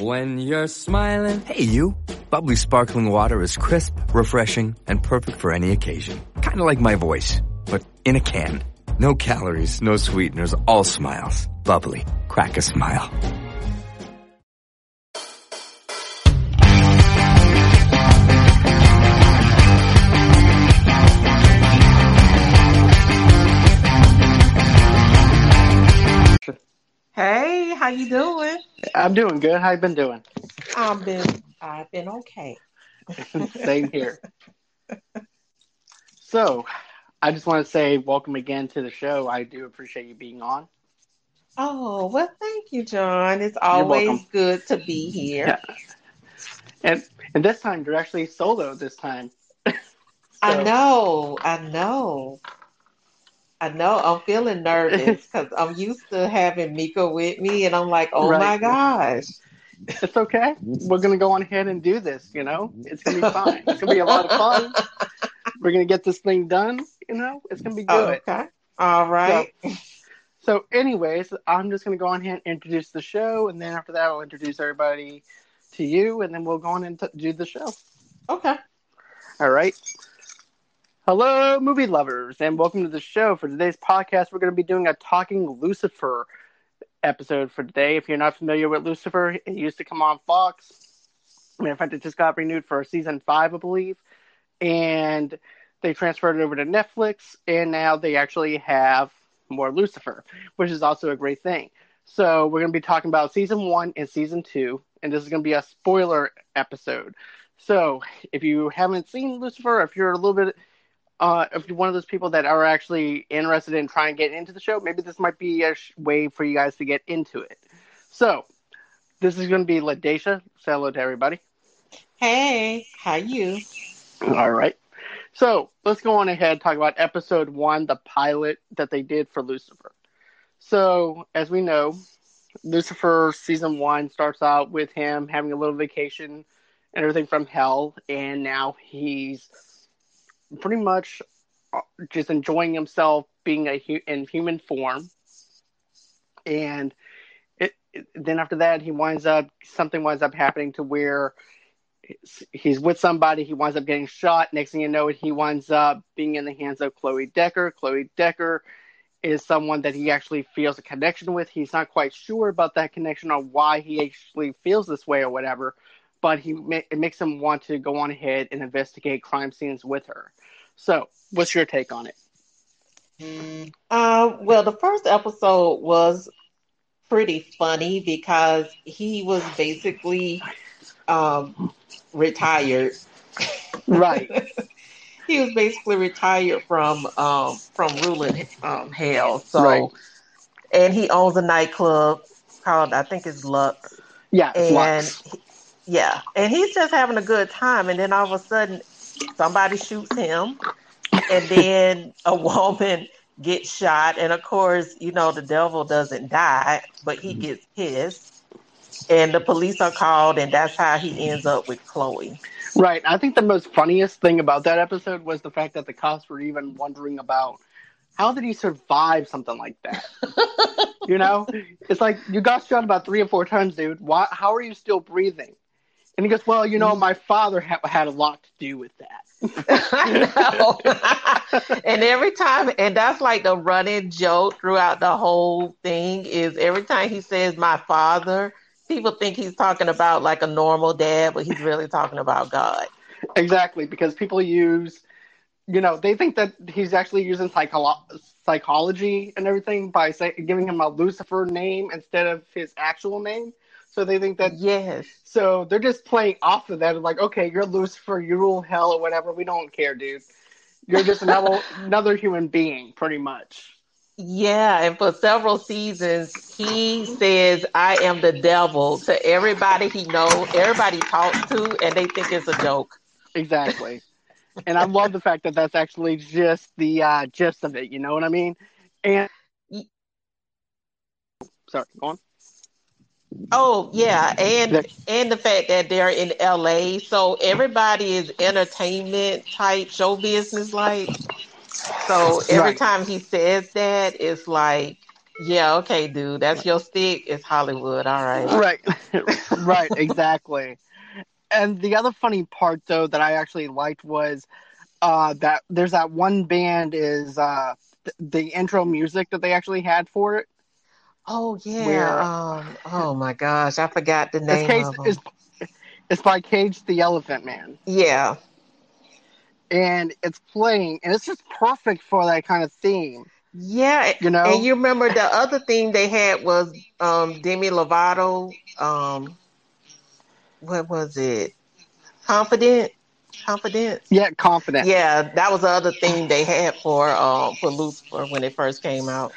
When you're smiling. Hey, you. Bubbly sparkling water is crisp, refreshing, and perfect for any occasion. Kind of like my voice, but in a can. No calories, no sweeteners, all smiles. Bubbly. Crack a smile. How you doing? I'm doing good. How you been doing? I've been I've been okay. Same here. So, I just want to say welcome again to the show. I do appreciate you being on. Oh, well, thank you, John. It's always good to be here. Yeah. And and this time you're actually solo this time. I know, I know. I know I'm feeling nervous because I'm used to having Mika with me, and I'm like, oh my gosh. It's okay. We're gonna go on ahead and do this. You know, it's gonna be fine. It's gonna be a lot of fun. We're gonna get this thing done. You know, it's gonna be Oh, good. okay. All right. So, anyways, I'm just going to go on ahead and introduce the show, and then after that, I'll introduce everybody to you, and then we'll go on and t- do the show. Okay. All right. Hello, movie lovers, and welcome to the show. For today's podcast, we're going to be doing a Talking Lucifer episode for today. If you're not familiar with Lucifer, it used to come on Fox. Of fact, it just got renewed for season five, I believe. And they transferred it over to Netflix, and now they actually have more Lucifer, which is also a great thing. So we're going to be talking about season one and season two, and this is going to be a spoiler episode. So if you haven't seen Lucifer, if you're a little bit, uh, if you're one of those people that are actually interested in trying to get into the show, maybe this might be a sh- way for you guys to get into it. So this is going to be Ladesha. Say hello to everybody. Hey, how you? All right. So let's go on ahead and talk about episode one, the pilot that they did for Lucifer. So, as we know, Lucifer season one starts out with him having a little vacation and everything from hell, and now he's pretty much uh, just enjoying himself being a hu- in human form. And it, it, then after that, he winds up something winds up happening to where he's with somebody, he winds up getting shot. Next thing you know, he winds up being in the hands of Chloe Decker. Chloe Decker is someone that he actually feels a connection with. He's not quite sure about that connection or why he actually feels this way or whatever, but he ma- it makes him want to go on ahead and investigate crime scenes with her. So, what's your take on it? Uh, well, the first episode was pretty funny because he was basically um, retired. Right. he was basically retired from um, from ruling um, hell. So, Right. and he owns a nightclub called I think it's Lux. Yeah, and Lux. Yeah, and he's just having a good time, and then all of a sudden, somebody shoots him, and then a woman gets shot, and of course, you know the devil doesn't die, but he mm-hmm. gets pissed, and the police are called, and that's how he ends up with Chloe. Right. I think the most funniest thing about that episode was the fact that the cops were even wondering about how did he survive something like that? you know, it's like you got shot about three or four times, dude. Why? How are you still breathing? And he goes, "Well, you know, mm-hmm. my father ha- had a lot to do with that." I know. and every time, and that's like the running joke throughout the whole thing is every time he says my father, people think he's talking about like a normal dad, but he's really talking about God. exactly, because people use, you know, they think that he's actually using psycholo- psychology and everything by say- giving him a Lucifer name instead of his actual name. So they think that Yes. So they're just playing off of that. Like, okay, you're Lucifer, you rule hell or whatever. We don't care, dude. You're just another another human being, pretty much. Yeah, and for several seasons, he says, I am the devil to everybody he knows, everybody talks to, and they think it's a joke. Exactly. and I love the fact that that's actually just the uh, gist of it. You know what I mean? And sorry, go on. Oh yeah, and and the fact that they're in LA, so everybody is entertainment type, show business like. So every Right. time he says that, it's like Yeah, okay, dude. That's your stick. It's Hollywood. All right. Right. right, exactly. And the other funny part though that I actually liked was uh that there's that one band is uh th- the intro music that they actually had for it. Oh yeah. Where- Um, oh my gosh, I forgot the name Cage, of it's, it's by Cage the Elephant Man. Yeah. And it's playing and it's just perfect for that kind of theme. Yeah. You know? And you remember the other thing they had was um Demi Lovato. Um what was it? Confident? Confidence? Yeah, confident. Yeah, that was the other thing they had for um for Lucifer when it first came out.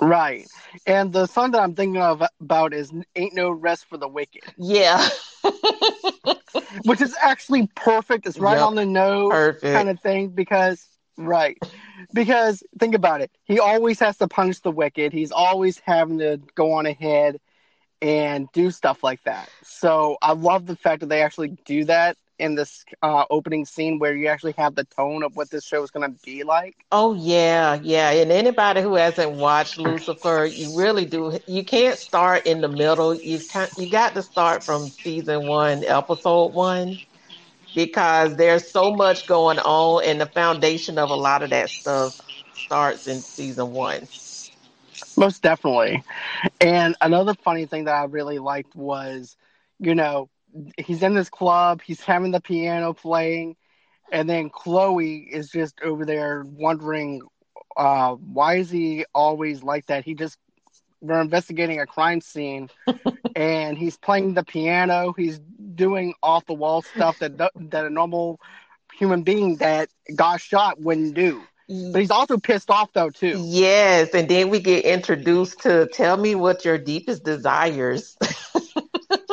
Right. And the song that I'm thinking of about is Ain't No Rest for the Wicked, Yeah. which is actually perfect. It's right Yep. on the nose Perfect. kind of thing because, right. Because think about it. He always has to punish the wicked. He's always having to go on ahead and do stuff like that. So I love the fact that they actually do that in this uh, opening scene where you actually have the tone of what this show is going to be like. Oh yeah, yeah. And anybody who hasn't watched Lucifer, you really do. You can't start in the middle. You can't. You got to start from season one, episode one, because there's so much going on, and the foundation of a lot of that stuff starts in season one. Most definitely. And another funny thing that I really liked was, you know, he's in this club, he's having the piano playing, and then Chloe is just over there wondering, uh, why is he always like that? He just we're investigating a crime scene and he's playing the piano, he's doing off the wall stuff that that a normal human being that got shot wouldn't do. But he's also pissed off though too. Yes, and then we get introduced to tell me what your deepest desires.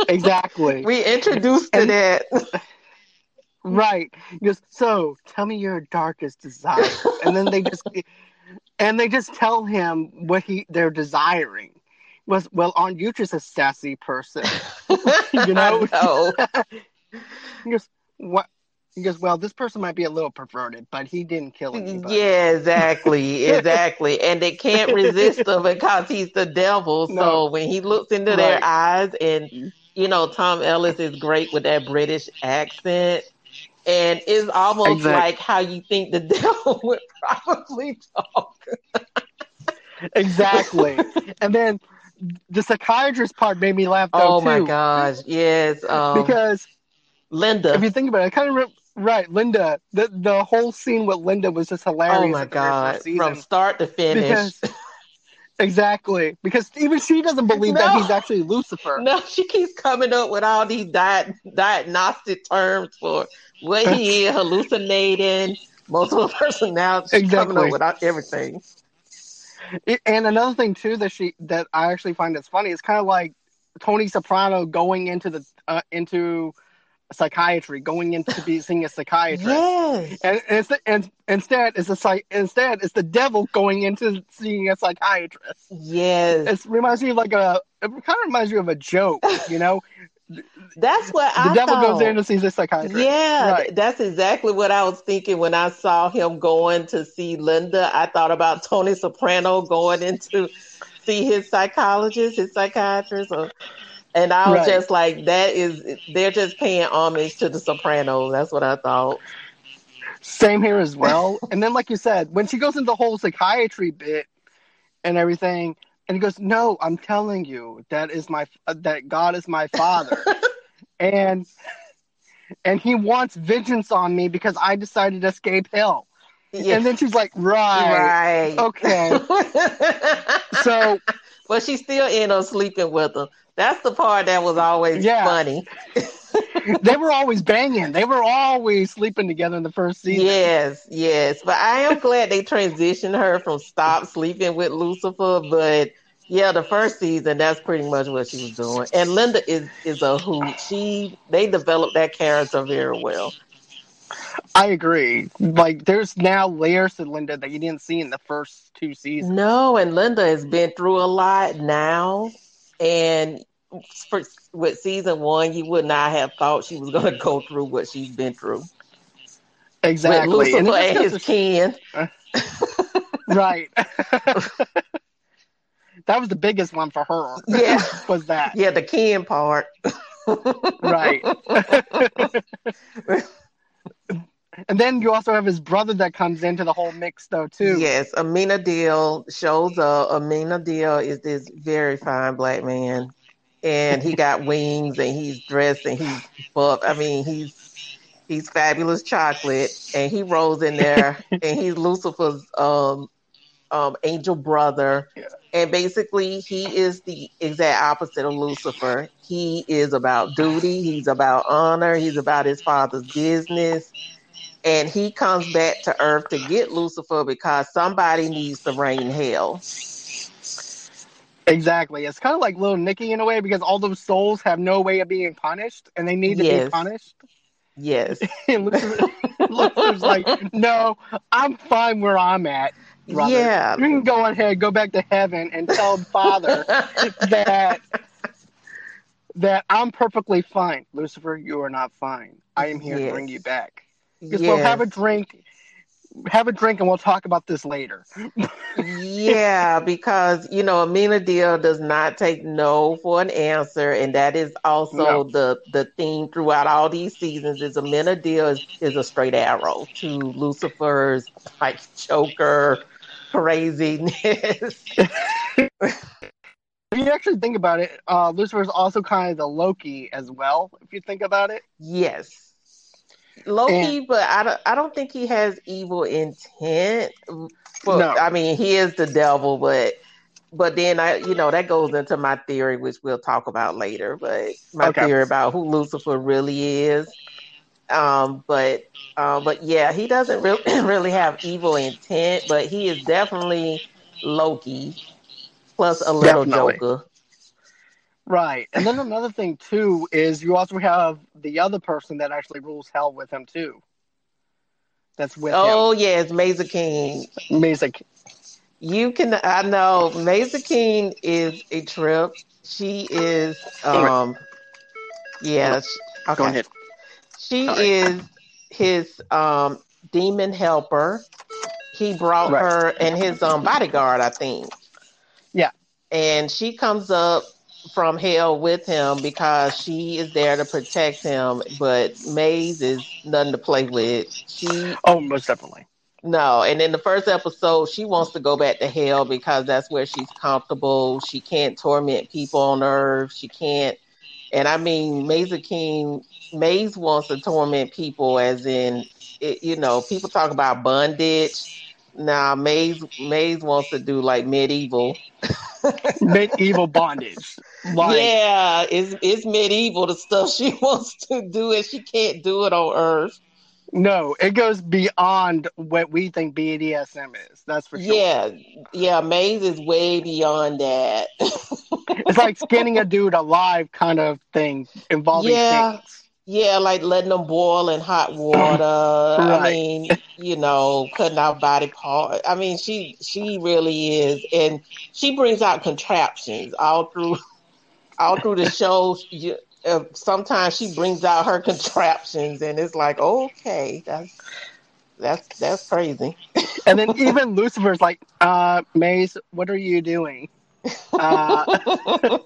Exactly. we introduced And- that. Right. Goes, so tell me your darkest desire. and then they just and they just tell him what he they're desiring. Was well, aren't you just a sassy person? You know? Know. He goes, What he goes, Well, this person might be a little perverted, but he didn't kill anybody. Yeah, exactly, exactly. And they can't resist him because he's the devil. So when he looks into their eyes, and mm-hmm. You know, Tom Ellis is great with that British accent. And it's almost Exactly. like how you think the devil would probably talk. Exactly. and then the psychiatrist part made me laugh though Oh too. my gosh, yes. Um, Because Linda. if you think about it, I kind of re- right, Linda. The the whole scene with Linda was just hilarious. oh my at the very god, from start to finish. because exactly because even she doesn't believe that he's actually Lucifer. No, she keeps coming up with all these di- diagnostic terms for what he is hallucinating, multiple personalities. She's coming up with everything. It- and another thing too that she that I actually find that's funny is kind of like Tony Soprano going into the uh, into psychiatry, going into be seeing a psychiatrist. Yes. And, and, it's, and instead, it's a instead it's the devil going into seeing a psychiatrist. Yes. It reminds me of like a it kind of reminds me of a joke, you know. That's what The I devil thought. goes in and sees a psychiatrist. Yeah, Right. that's exactly what I was thinking when I saw him going to see Linda. I thought about Tony Soprano going into see his psychologist, his psychiatrist, or, and I was Right. just like, that is, they're just paying homage to the Sopranos. That's what I thought. Same here as well. and then, like you said, when she goes into the whole psychiatry bit and everything, and he goes, "No, I'm telling you, that is my uh, that God is my Father, and and He wants vengeance on me because I decided to escape hell." Yeah. And then she's like, "Right, right. okay." So but she's still in up sleeping with him. That's the part that was always Yeah. funny. they were always banging. They were always sleeping together in the first season. Yes, yes. But I am glad they transitioned her from stop sleeping with Lucifer. But yeah, the first season, that's pretty much what she was doing. And Linda is is a hoot. She they developed that character very well. I agree. Like, there's now layers to Linda that you didn't see in the first two seasons. No, and Linda has been through a lot now. And for, with season one, you would not have thought she was going to go through what she's been through. Exactly. With And Lucifer and his kin. right. that was the biggest one for her. Yeah. was that Yeah, the Ken part. right? And then you also have his brother that comes into the whole mix though too. Yes, Amenadiel shows up. Amenadiel is this very fine black man, and he got wings and he's dressed and he's buff. I mean, he's he's fabulous chocolate, and he rolls in there and he's Lucifer's um um angel brother, and basically he is the exact opposite of Lucifer. He is about duty. He's about honor. He's about his father's business and he comes back to earth to get Lucifer because somebody needs to rain hell. Exactly. It's kind of like Little Nicky in a way because all those souls have no way of being punished and they need to Yes. be punished. Yes. And Lucifer, Lucifer's like, no, I'm fine where I'm at. Yeah. You can go ahead, go back to heaven and tell Father that that I'm perfectly fine. Lucifer, you are not fine. I am here Yes. to bring you back. Because we'll have a drink, have a drink, and we'll talk about this later. yeah, because you know, Amenadiel does not take no for an answer, and that is also No. the the theme throughout all these seasons. Is Amenadiel is, is a straight arrow to Lucifer's like Joker craziness. If you actually think about it, uh, Lucifer is also kind of the Loki as well. If you think about it, Yes. Loki, but I don't I don't think he has evil intent. Well, No. I mean, he is the devil, but but then I you know, that goes into my theory which we'll talk about later, but my Okay. theory about who Lucifer really is. Um but um but yeah, he doesn't really really have evil intent, but he is definitely Loki plus a little Definitely. Joker. Right? And then another thing too is you also have the other person that actually rules hell with him too. That's with Oh yes, Mazikeen. him. Amazing. You can I know Mazikeen is a trip. She is um yeah, she, Go ahead. She All right. is his um demon helper. He brought Right. her and his um bodyguard, I think. Yeah. And she comes up from hell with him because she is there to protect him, but Maze is nothing to play with. She Oh, most definitely. no, and in the first episode, she wants to go back to hell because that's where she's comfortable. She can't torment people on earth. She can't, and I mean, Mazikeen, Maze wants to torment people, as in, it, you know, people talk about bondage. Now, Maze, Maze wants to do like medieval. Medieval bondage. Like, yeah, it's it's medieval the stuff she wants to do, and she can't do it on Earth. No, it goes beyond what we think BDSM is. That's for sure. Yeah, yeah, Maze is way beyond that. It's like skinning a dude alive kind of thing involving Yeah. things. Yeah, like letting them boil in hot water. I mean, you know, cutting out body parts. I mean, she she really is, and she brings out contraptions all through all through the show. You, uh, sometimes she brings out her contraptions, and it's like, okay, that's that's that's crazy. And then even Lucifer's like, uh, Maze, what are you doing? Uh,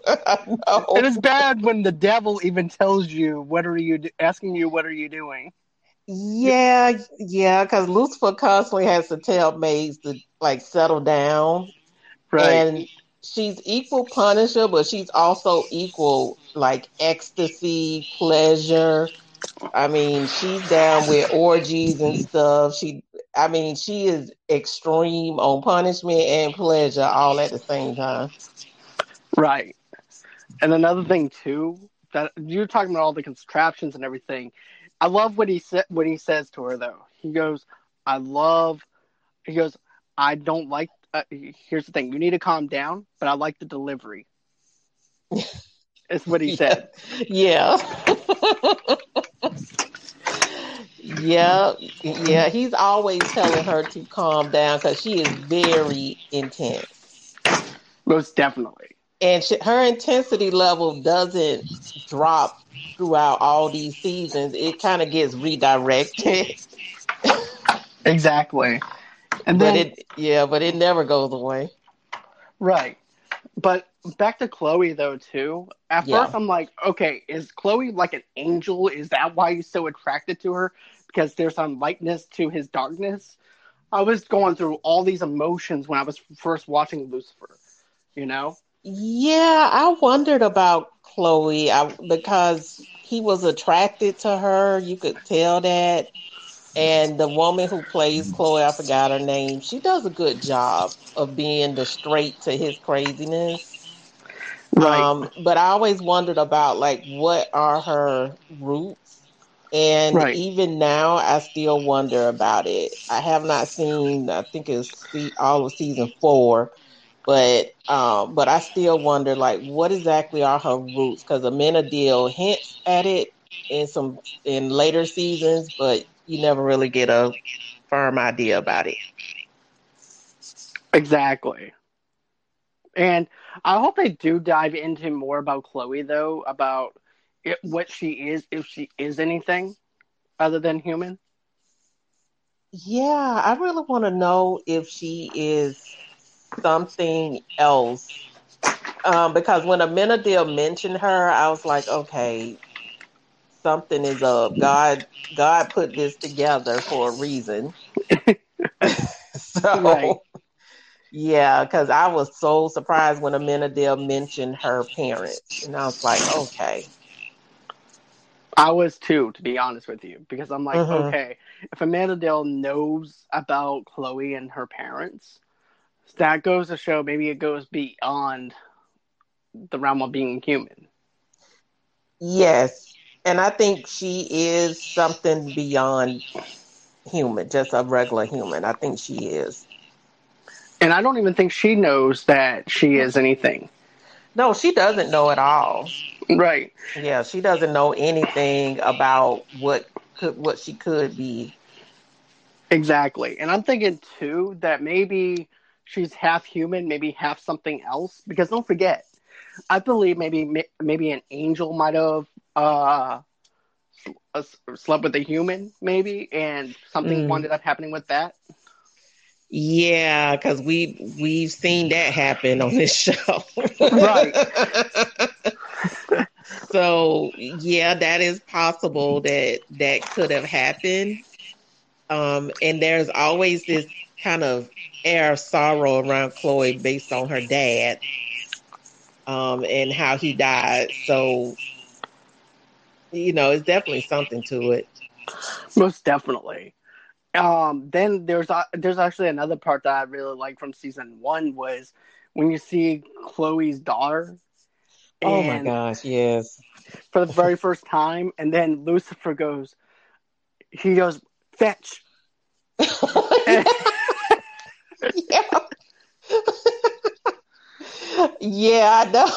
it is bad when the devil even tells you, what are you, do- asking you, what are you doing? Yeah, yeah, because Lucifer constantly has to tell Maze to like settle down. Right. And she's equal punisher, but she's also equal like ecstasy, pleasure. I mean, she's down with orgies and stuff. She, I mean, she is extreme on punishment and pleasure all at the same time. Right. And another thing too, that you're talking about all the contraptions and everything. I love what he said what he says to her though. He goes, "I love." He goes, "I don't like." Uh, here's the thing: you need to calm down, but I like the delivery. It's what he said. Yeah. Yeah, yeah. He's always telling her to calm down because she is very intense. Most definitely. and she, her intensity level doesn't drop throughout all these seasons. It kind of gets redirected, Exactly. And but then it yeah, but it never goes away. right. But back to Chloe though too. At Yeah. first I'm like, okay, is Chloe like an angel? Is that why he's so attracted to her? Because there's some lightness to his darkness. I was going through all these emotions when I was first watching Lucifer. You know? Yeah, I wondered about Chloe I, because he was attracted to her. You could tell that. And the woman who plays Chloe, I forgot her name, she does a good job of being the straight to his craziness. Um, but I always wondered about like what are her roots, and Right. even now I still wonder about it. I have not seen. I think it's all of season four, but um, but I still wonder like what exactly are her roots? Because Amenadiel hints at it in some in later seasons, but you never really get a firm idea about it. Exactly. And I hope they do dive into more about Chloe, though, about it, what she is, if she is anything other than human. Yeah, I really want to know if she is something else. Um, because when Amenadiel mentioned her, I was like, okay, something is up. God, God put this together for a reason. so, Right. Yeah, because I was so surprised when Amenadiel mentioned her parents, and I was like, okay, I was too, to be honest with you, because I'm like, Mhm. okay, if Amenadiel knows about Chloe and her parents, that goes to show maybe it goes beyond the realm of being human. yes, and I think she is something beyond human, just a regular human. I think she is. And I don't even think she knows that she is anything. No, she doesn't know at all. Right. Yeah, she doesn't know anything about what could what she could be. Exactly. And I'm thinking too that maybe she's half human, maybe half something else. Because don't forget, I believe maybe maybe an angel might have uh, slept with a human, maybe, and something Mm. ended up happening with that. Yeah, because we we've seen that happen on this show. Right. so yeah, that is possible that that could have happened. Um, and there's always this kind of air of sorrow around Chloe based on her dad, um, and how he died. So you know, it's definitely something to it. Most definitely. Um, then there's a, there's actually another part that I really like from season one was when you see Chloe's daughter. Oh my gosh, yes. for the very first time, and then Lucifer goes, he goes, fetch. yeah. yeah, I know.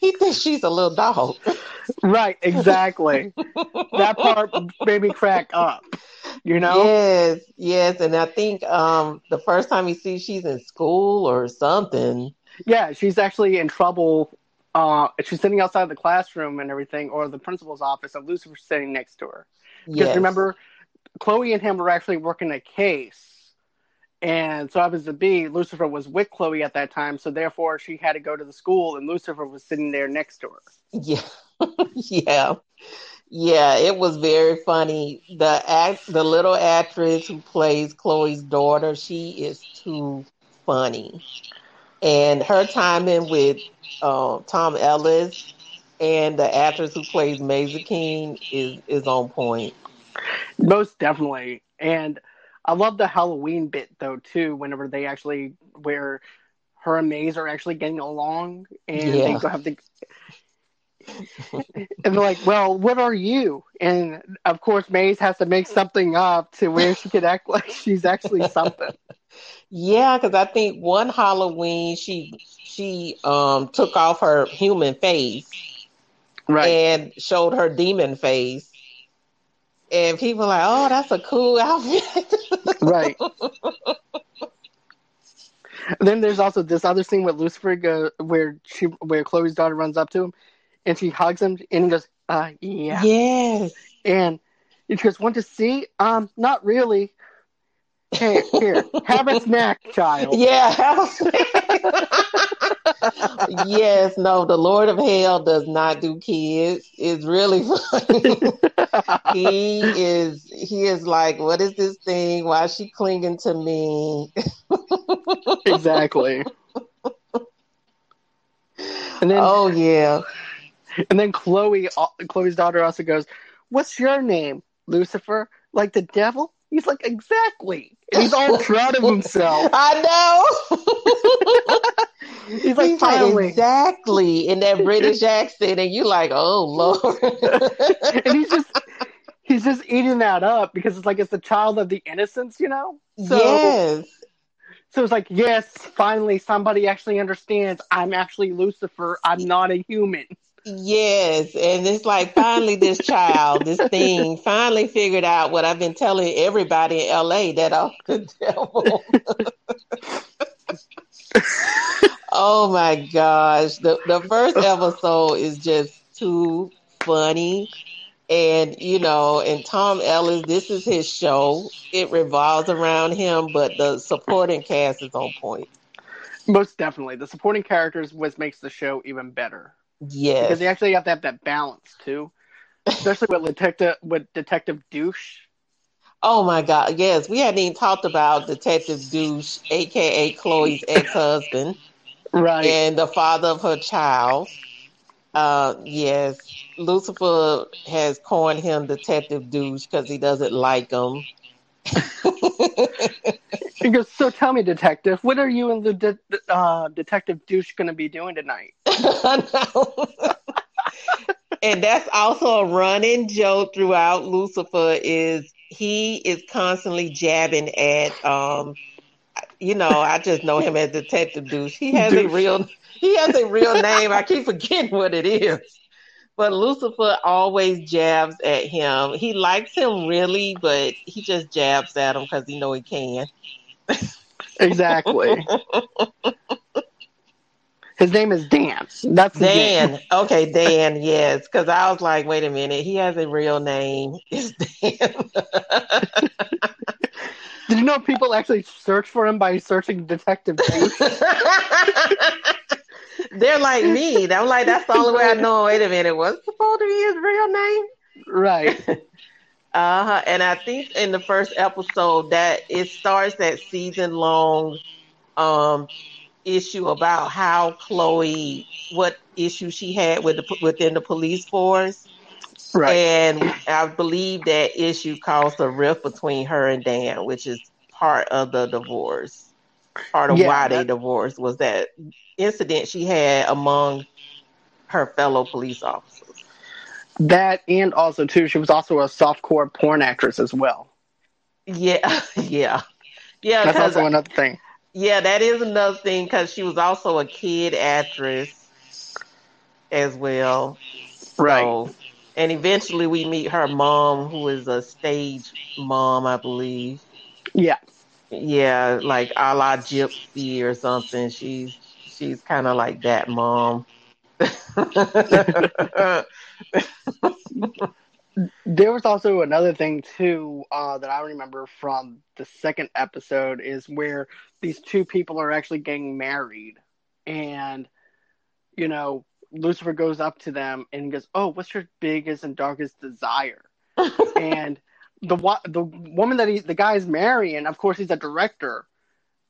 He thinks she's a little dog. Right, exactly. that part made me crack up. You know? Yes, yes, and I think um the first time you see she's in school or something. Yeah, she's actually in trouble. Uh, she's sitting outside the classroom and everything, or the principal's office, and Lucifer's sitting next to her. Because Yes. remember, Chloe and him were actually working a case. And so happens to be Lucifer was with Chloe at that time, so therefore she had to go to the school, and Lucifer was sitting there next to her. Yeah, yeah, yeah. It was very funny. The act, the little actress who plays Chloe's daughter, she is too funny, and her timing with uh, Tom Ellis and the actress who plays Mazikeen is is on point. Most definitely. And I love the Halloween bit though too, whenever they actually where her and Maze are actually getting along and they Yeah. go have to and they're like, Well, what are you? And of course Maze has to make something up to where she could act like she's actually something. Yeah, because I think one Halloween she she um took off her human face Right. and showed her demon face. And people like, oh, that's a cool outfit. right. And then there's also this other scene with Lucifer go, where she where Chloe's daughter runs up to him and she hugs him and he goes, uh yeah. Yes. And she goes, Want to see? Um, not really. Hey, here, have a snack, child. Yeah. yes, no, the Lord of Hell does not do kids. It's really funny. he is he is like, what is this thing? Why is she clinging to me? exactly. And then, oh yeah. And then Chloe, uh, Chloe's daughter, also goes, "What's your name, Lucifer? Like the devil?" He's like, "Exactly." And he's all proud of himself. I know. He's like, He's like, exactly in that British accent, and you're like, oh Lord. and he's just he's just eating that up because it's like it's the child of the innocence, you know. So, yes. So it's like, yes, finally somebody actually understands. I'm actually Lucifer. I'm not a human. Yes, and it's like finally this child, this thing, finally figured out what I've been telling everybody in LA that I'm the devil. oh my gosh, the the first episode is just too funny, and you know, and Tom Ellis, this is his show. It revolves around him, but the supporting cast is on point. Most definitely, the supporting characters was makes the show even better Yes. because they actually have to have that balance too, especially with detective with Detective Douche. Oh my God! Yes, we hadn't even talked about Detective Douche, aka Chloe's ex-husband Right. and the father of her child. Uh, yes, Lucifer has coined him Detective Douche because he doesn't like him. He goes, so tell me, detective, what are you and the de- uh, detective douche going to be doing tonight? and that's also a running joke throughout Lucifer is he is constantly jabbing at um you know, I just know him as Detective Douche. He has a real he has a real name. I keep forgetting what it is. But Lucifer always jabs at him. He likes him really, but he just jabs at him because he know he can. Exactly. His name is Dan. That's. Dan. Okay, Dan, yes. Because I was like, wait a minute, he has a real name. It's Dan. Did you know people actually search for him by searching Detective Douche? They're like me. I'm like, that's the only way I know. Wait a minute, what's supposed to be his real name? right. Uh huh. And I think in the first episode that it starts that season long um issue about how Chloe, what issue she had with the within the police force. Right. And I believe that issue caused a rift between her and Dan, which is part of the divorce. Part of Yeah, why they divorced was that incident she had among her fellow police officers. That and also too, she was also a softcore porn actress as well. Yeah, yeah, yeah. That's also another thing. Yeah, that is another thing because she was also a kid actress as well. Right. So, and eventually we meet her mom, who is a stage mom, I believe. Yeah. Yeah, like a la Gypsy or something. She's she's kind of like that mom. There was also another thing too uh, that I remember from the second episode is where these two people are actually getting married, and you know Lucifer goes up to them and goes, "Oh, what's your biggest and darkest desire?" and the the woman that he the guy's marrying, of course, he's a director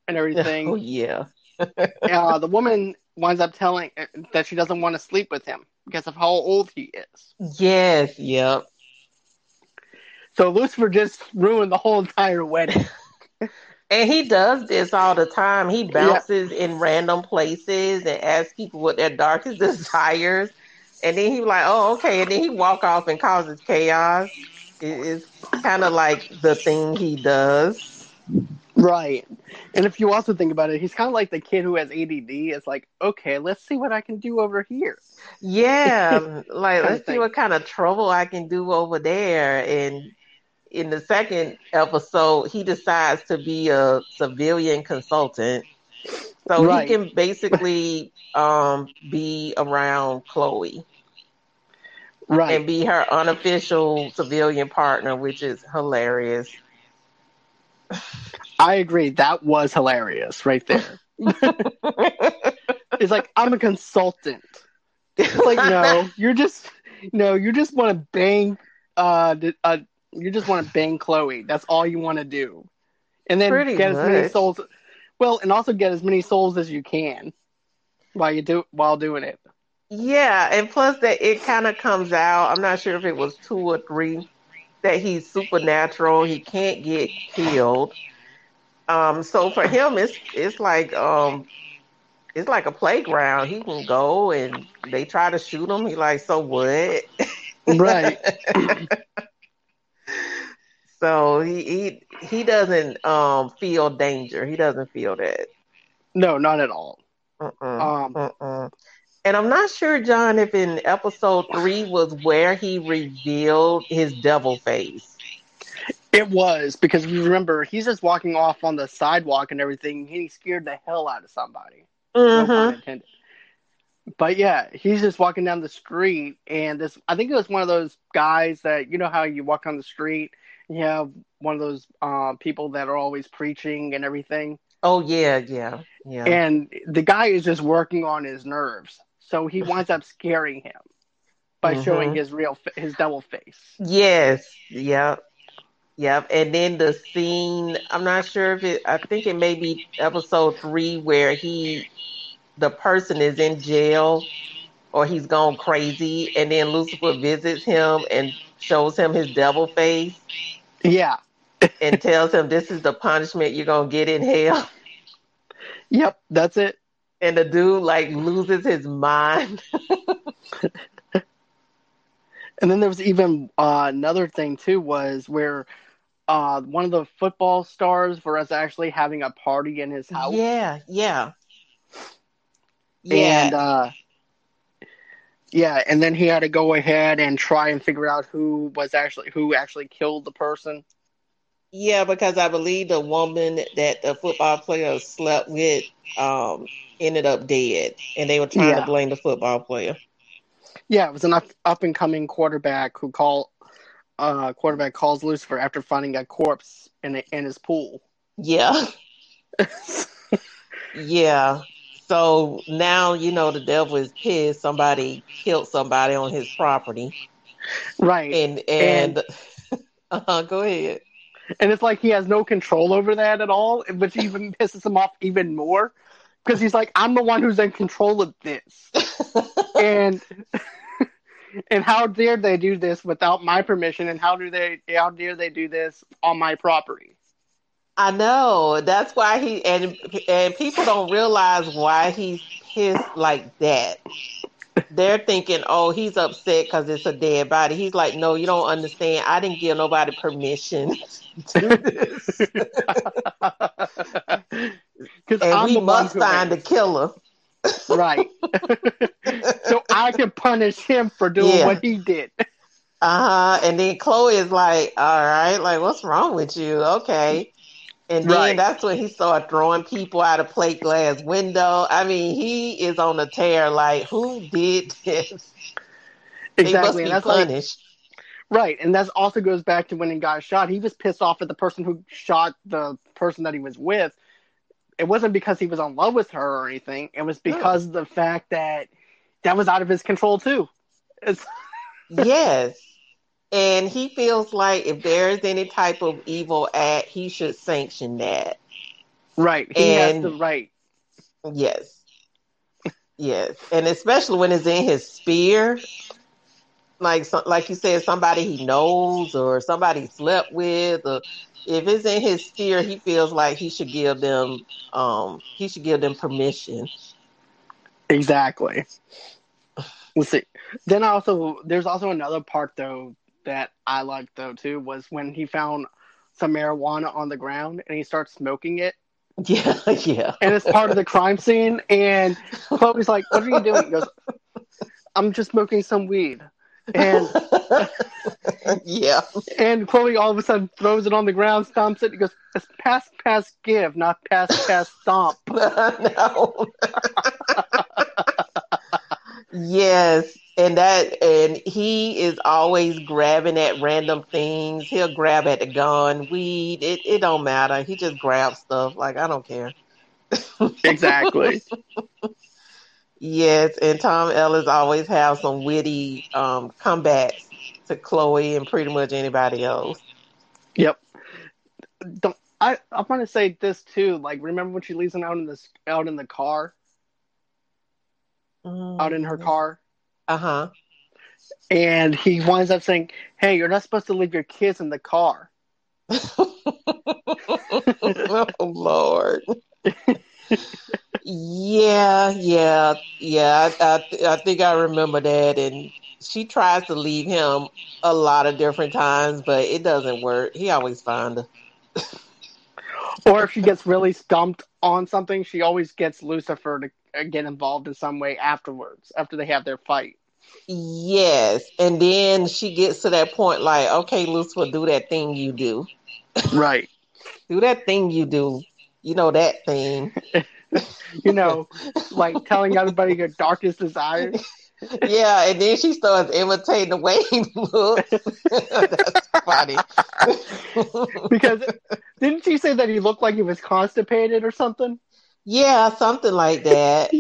and everything. oh yeah. uh, the woman winds up telling uh, that she doesn't want to sleep with him because of how old he is. Yes. Yep. So Lucifer just ruined the whole entire wedding. And he does this all the time. He bounces in random places and asks people what their darkest desires. And then he like, oh, okay. And then he walk off and causes chaos. It's kind of like the thing he does. Right. And if you also think about it, he's kind of like the kid who has ADD. It's like, okay, let's see what I can do over here. Yeah, like let's see what kind of trouble I can do over there. And in the second episode, he decides to be a civilian consultant, so Right. he can basically um, be around Chloe Right. and be her unofficial civilian partner, which is hilarious. I agree. That was hilarious right there. it's like, I'm a consultant. It's like, no, you're just no, you just want to bang. Uh, uh, you just want to bang Chloe. That's all you want to do, and then Pretty get as many souls. Well, and also get as many souls as you can while you do while doing it. Yeah, and plus that it kind of comes out. I'm not sure if it was two or three that he's supernatural. He can't get killed. Um, so for him, it's it's like um, it's like a playground. He can go and they try to shoot him. He like, so what? Right. so he he he doesn't um feel danger. He doesn't feel that. no, not at all. Um. And I'm not sure, John, if in episode three was where he revealed his devil face. It was because you remember, he's just walking off on the sidewalk and everything. He scared the hell out of somebody. No Mm-hmm. intended. But yeah, he's just walking down the street, and this I think it was one of those guys that you know how you walk on the street, you have one of those uh, people that are always preaching and everything, Oh yeah, yeah, yeah. and the guy is just working on his nerves, so he winds up scaring him by Mhm. showing his real his devil face. yes, yep, yep. And then the scene, I'm not sure if it. I think it may be episode three where he, the person is in jail, or he's gone crazy, and then Lucifer visits him and shows him his devil face Yeah, and tells him this is the punishment you're gonna get in hell. yep, that's it. And the dude like loses his mind. And then there was even uh, another thing too was where uh, one of the football stars was actually having a party in his house. Yeah, yeah. Yeah. And uh, yeah, and then he had to go ahead and try and figure out who was actually who actually killed the person. yeah, because I believe the woman that the football player slept with um ended up dead. And they were trying Yeah. to blame the football player. Yeah, it was an up, and coming quarterback who called uh quarterback calls Lucifer after finding a corpse in a, in his pool. Yeah. Yeah. So now you know the devil is pissed. Somebody killed somebody on his property, right. and and, uh go ahead. And it's like he has no control over that at all, which even pisses him off even more because he's like, I'm the one who's in control of this. and and how dare they do this without my permission and how do they how dare they do this on my property? I know. That's why he and and people don't realize why he's pissed like that. They're thinking, "Oh, he's upset because it's a dead body." He's like, "No, you don't understand. I didn't give nobody permission to do this, and I'm we must find the killer." right. so I can punish him for doing Yeah. what he did. Uh huh. And then Chloe is like, "All right, like what's wrong with you?" Okay. And then Right. that's when he started throwing people out of plate glass window. I mean, he is on a tear. Like, who did this? Exactly. that's like. Right, and that also goes back to when he got shot. He was pissed off at the person who shot the person that he was with. It wasn't because he was in love with her or anything. It was because of the fact that that was out of his control too. Yes. And he feels like if there is any type of evil act, he should sanction that. right, he has the right. Yes. Yes. And especially when it's in his sphere. Like like you said, somebody he knows or somebody he slept with, or if it's in his sphere, he feels like he should give them um he should give them permission. Exactly. Let's see. Then also, there's also another part though that I liked though too was when he found some marijuana on the ground and he starts smoking it, Yeah, yeah. and it's part of the crime scene. And Chloe's like, "What are you doing?" He goes, "I'm just smoking some weed." And yeah. and Chloe all of a sudden throws it on the ground, stomps it. He goes, "It's pass, pass, give, not pass, pass, stomp." no. yes, and that and he is always grabbing at random things. He'll grab at the gun, weed. It it don't matter. He just grabs stuff. Like I don't care. Exactly. Yes, and Tom Ellis always have some witty um, comebacks to Chloe and pretty much anybody else. Yep. Don't, I I want to say this too. Like, remember when she leaves him out in this out in the car, out in her car, Uh huh. and he winds up saying, "Hey, you're not supposed to leave your kids in the car." oh Lord. yeah, yeah, yeah. I, I, I think I remember that, and she tries to leave him a lot of different times, but it doesn't work. He always finds her. Or if she gets really stumped on something, she always gets Lucifer to get involved in some way afterwards, after they have their fight. Yes, and then she gets to that point, like, okay, Lucifer, do that thing you do. Right. Do that thing you do. You know that thing. You know, like telling everybody your darkest desires. Yeah, and then she starts imitating the way he looks. That's funny. Because didn't she say that he looked like he was constipated or something? yeah, something like that.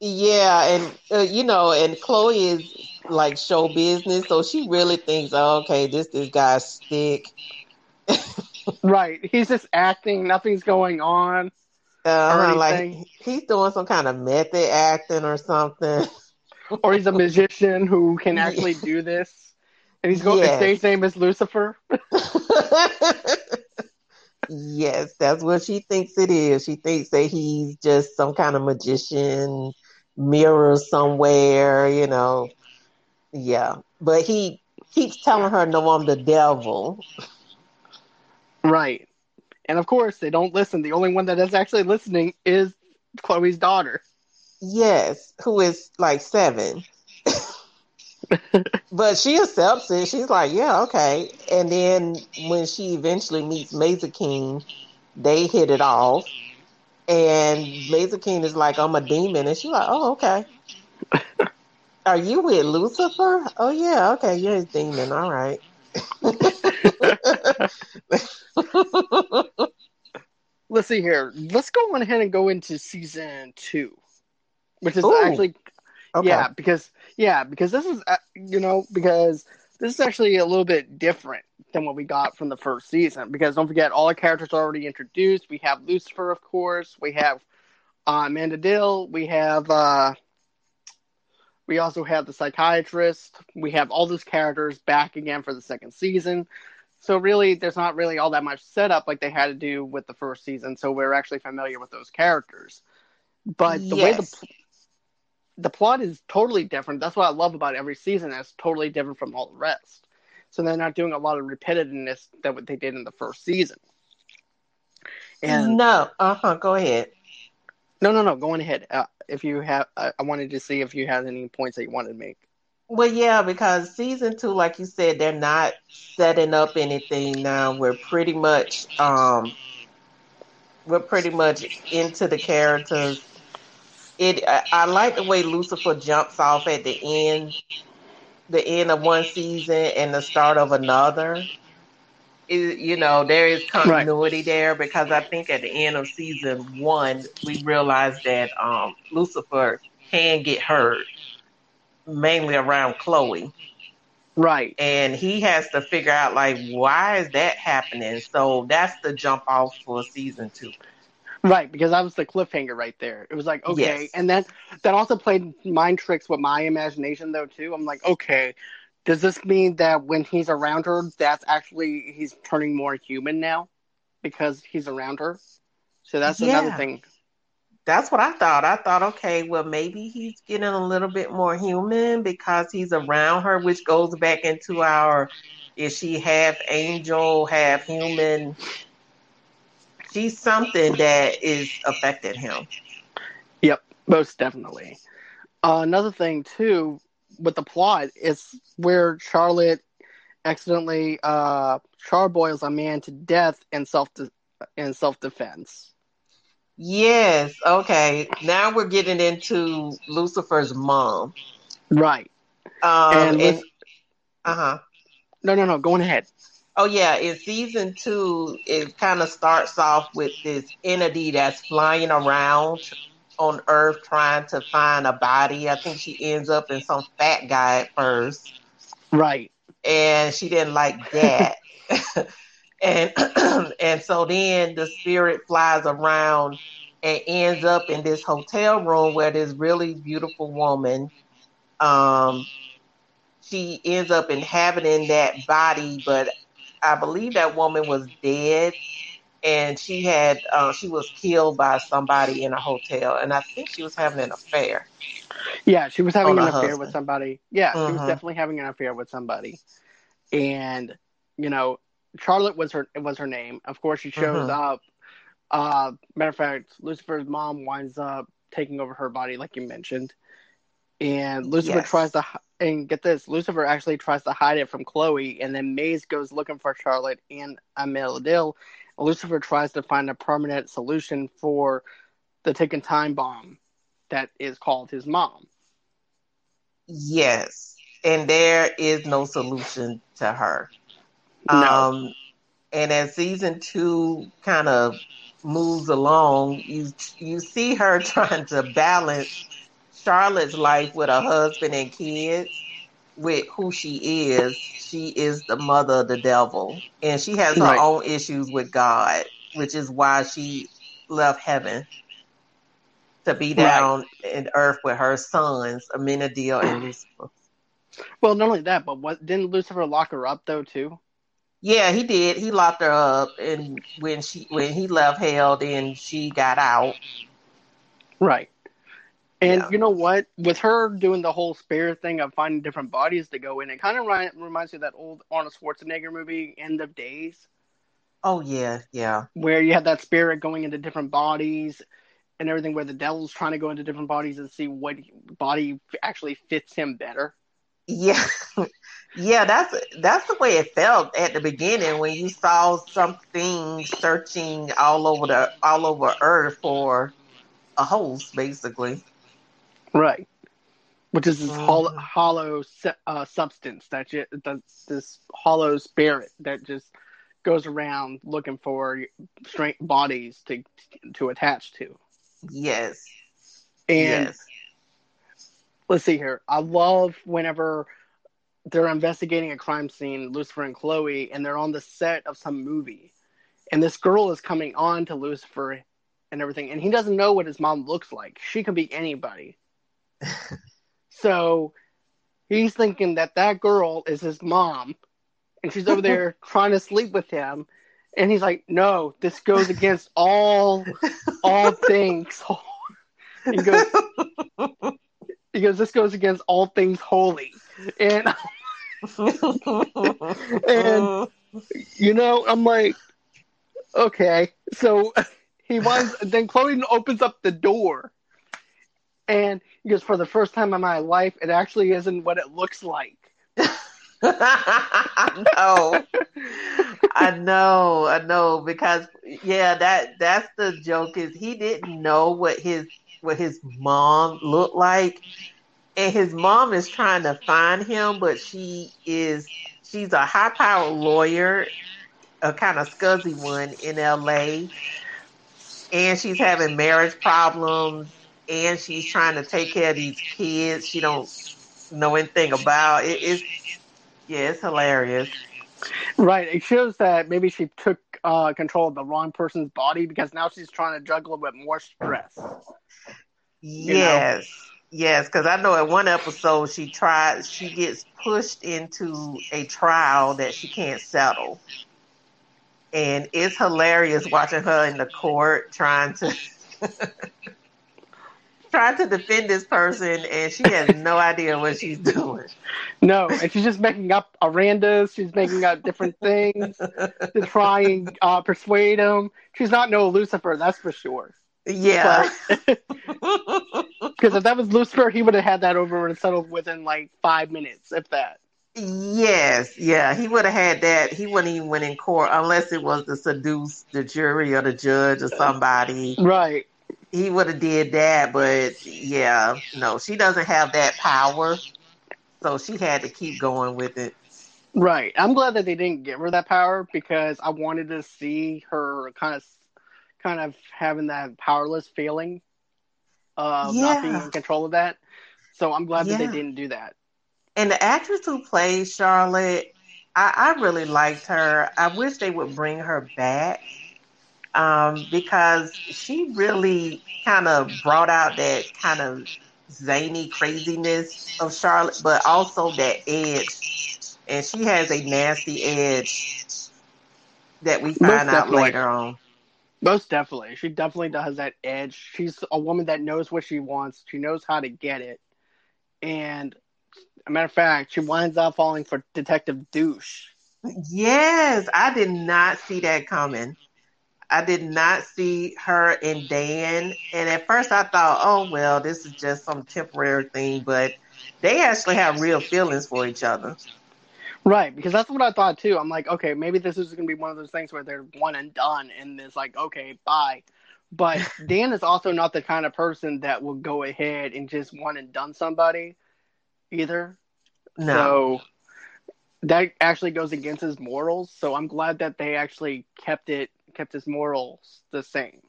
Yeah, and uh, you know, and Chloe is like show business, so she really thinks, oh, okay, this this guy's stick. Right. He's just acting, nothing's going on. Uh, like he's doing some kind of method acting or something. Or he's a magician who can actually do this. And he's going Yes. his name is Lucifer. yes, that's what she thinks it is. She thinks that he's just some kind of magician, mirror somewhere, you know. Yeah, but he keeps telling her, "No, I'm the devil." Right. And of course they don't listen. The only one that is actually listening is Chloe's daughter. Yes, who is like seven. but she accepts it. She's like, yeah, okay. And then when she eventually meets Mazikeen, they hit it off. And Mazikeen is like, I'm a demon. And she's like, oh, okay. Are you with Lucifer? Oh, yeah, okay. You're a demon. All right. Let's see here. Let's go on ahead and go into season two, which is Ooh. actually okay. yeah because yeah because this is uh, you know because this is actually a little bit different than what we got from the first season because don't forget all the characters are already introduced. We have Lucifer, of course. We have uh, Amenadiel. We have uh, we also have the psychiatrist. We have all those characters back again for the second season. So really, there's not really all that much setup like they had to do with the first season. So we're actually familiar with those characters. But the way the pl- the plot is totally different. That's what I love about every season. It's totally different from all the rest. So they're not doing a lot of repetitiveness that what they did in the first season. And no, uh huh. Go ahead. no, no, no. Going ahead. Uh, if you have, I I wanted to see if you had any points that you wanted to make. Well, yeah, because season two, like you said, they're not setting up anything now. We're pretty much, um, we're pretty much into the characters. It, I, I like the way Lucifer jumps off at the end, the end of one season and the start of another. It, you know, there is continuity there because I think at the end of season one, we realized that um, Lucifer can get hurt mainly around Chloe. Right. And he has to figure out like why is that happening? So that's the jump off for season two. Right, because that was the cliffhanger right there. It was like, okay, Yes. and then that also played mind tricks with my imagination though too. I'm like, okay, does this mean that when he's around her, that's actually he's turning more human now because he's around her? So that's another thing. That's what I thought. I thought, okay, well maybe he's getting a little bit more human because he's around her, which goes back into our is she half angel, half human? She's something that is affected him. Yep, most definitely. Uh, another thing too with the plot is where Charlotte accidentally uh, charboils a man to death in self in self defense. Yes, okay. Now we're getting into Lucifer's mom. Right. Um, And and, uh huh. No, no, no. Going ahead. Oh yeah, in season two, it kind of starts off with this entity that's flying around on Earth trying to find a body. I think she ends up in some fat guy at first, Right. and she didn't like that. and and so then the spirit flies around and ends up in this hotel room where this really beautiful woman um she ends up inhabiting that body but i believe that woman was dead and she had uh, she was killed by somebody in a hotel and i think she was having an affair Yeah, she was having an affair husband. with somebody. Yeah, she was Mhm. definitely having an affair with somebody. And you know, Charlotte was her was her name. Of course, she shows Mhm. up. Uh, matter of fact, Lucifer's mom winds up taking over her body, like you mentioned. And Lucifer Yes. tries to and get this. Lucifer actually tries to hide it from Chloe, and then Maze goes looking for Charlotte and Amenadiel. Lucifer tries to find a permanent solution for the ticking time bomb that is called his mom. Yes, and there is no solution to her. No. Um, and as season two kind of moves along, you you see her trying to balance Charlotte's life with her husband and kids with who she is. She is the mother of the devil, and she has her Right. own issues with God, which is why she left heaven to be Right. down in earth with her sons, Amenadiel and Lucifer. Well, not only that, but what didn't Lucifer lock her up though too? Yeah, he did. He locked her up, and when she when he left hell, then she got out. Right. And Yeah. you know what? With her doing the whole spirit thing of finding different bodies to go in, it kind of ri- reminds me of that old Arnold Schwarzenegger movie, End of Days, Oh yeah, yeah, where you had that spirit going into different bodies and everything, where the devil's trying to go into different bodies and see what body actually fits him better. yeah, yeah. That's that's the way it felt at the beginning when you saw something searching all over the all over Earth for a host, basically. Right. Which is this hollow, Mhm. hollow uh, substance that ju- that this hollow spirit that just goes around looking for straight bodies to to attach to. Yes, And yes, let's see here. I love whenever they're investigating a crime scene, Lucifer and Chloe, and they're on the set of some movie, and this girl is coming on to Lucifer and everything, and he doesn't know what his mom looks like. She could be anybody. so he's thinking that that girl is his mom, and she's over there trying to sleep with him, and he's like, "No, this goes against all all things." He goes, he goes, "This goes against all things holy," and And- you know, I'm like, okay. So he winds. Then Chloe opens up the door, and goes, "For the first time in my life, it actually isn't what it looks like." Know. I know, I know, because yeah, that that's the joke is he didn't know what his what his mom looked like. And his mom is trying to find him, but she is she's a high powered lawyer, a kind of scuzzy one in LA. And she's having marriage problems and she's trying to take care of these kids she don't know anything about. It is yeah, it's hilarious. Right. It shows that maybe she took uh, control of the wrong person's body because now she's trying to juggle with more stress. know? Yes, yes, because I know at one episode she tried, she gets pushed into a trial that she can't settle, and it's hilarious watching her in the court trying to trying to defend this person, and she has no idea what she's doing. No, and she's just making up arandas. She's making up different things to try and uh, persuade him. She's not no Lucifer, that's for sure. Yeah, Because if that was Lucifer, he would have had that over and settled within like five minutes, if that. yes, yeah. He would have had that. He wouldn't even went in court unless it was to seduce the jury or the judge or somebody. Right. He would have did that, but yeah, no, she doesn't have that power, so she had to keep going with it. Right. I'm glad that they didn't give her that power because I wanted to see her kind of, kind of having that powerless feeling. of Yeah. not being in control of that. So I'm glad that they didn't do that. And the actress who plays Charlotte, I, I really liked her. I wish they would bring her back um, because she really kind of brought out that kind of zany craziness of Charlotte, but also that edge. And she has a nasty edge that we find out later on. Most definitely. She definitely does that edge. She's a woman that knows what she wants. She knows how to get it. And a matter of fact, she winds up falling for Detective Douche. Yes, I did not see that coming. I did not see her and Dan. And at first I thought, oh, well, this is just some temporary thing. But they actually have real feelings for each other. Right, because that's what I thought too. I'm like, okay, maybe this is going to be one of those things where they're one and done, and it's like, okay, bye. But Dan is also not the kind of person that will go ahead and just one and done somebody either. No. So that actually goes against his morals. So I'm glad that they actually kept it kept his morals the same.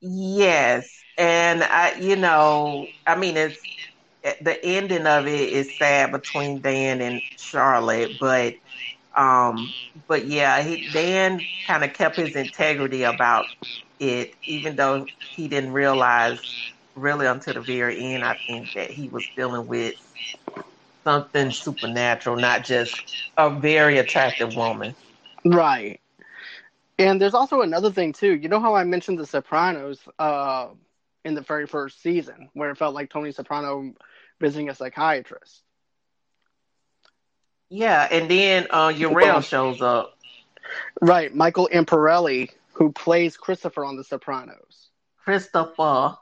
Yes. And I, you know, I mean, it's the ending of it is sad between Dan and Charlotte, but, um, but yeah, he, Dan kind of kept his integrity about it, even though he didn't realize really until the very end, I think that he was dealing with something supernatural, not just a very attractive woman. Right. And there's also another thing too. You know how I mentioned The Sopranos uh, in the very first season, where it felt like Tony Soprano visiting a psychiatrist. Yeah, and then uh, Uriel shows up. Right, Michael Imperioli, who plays Christopher on The Sopranos. Christopher.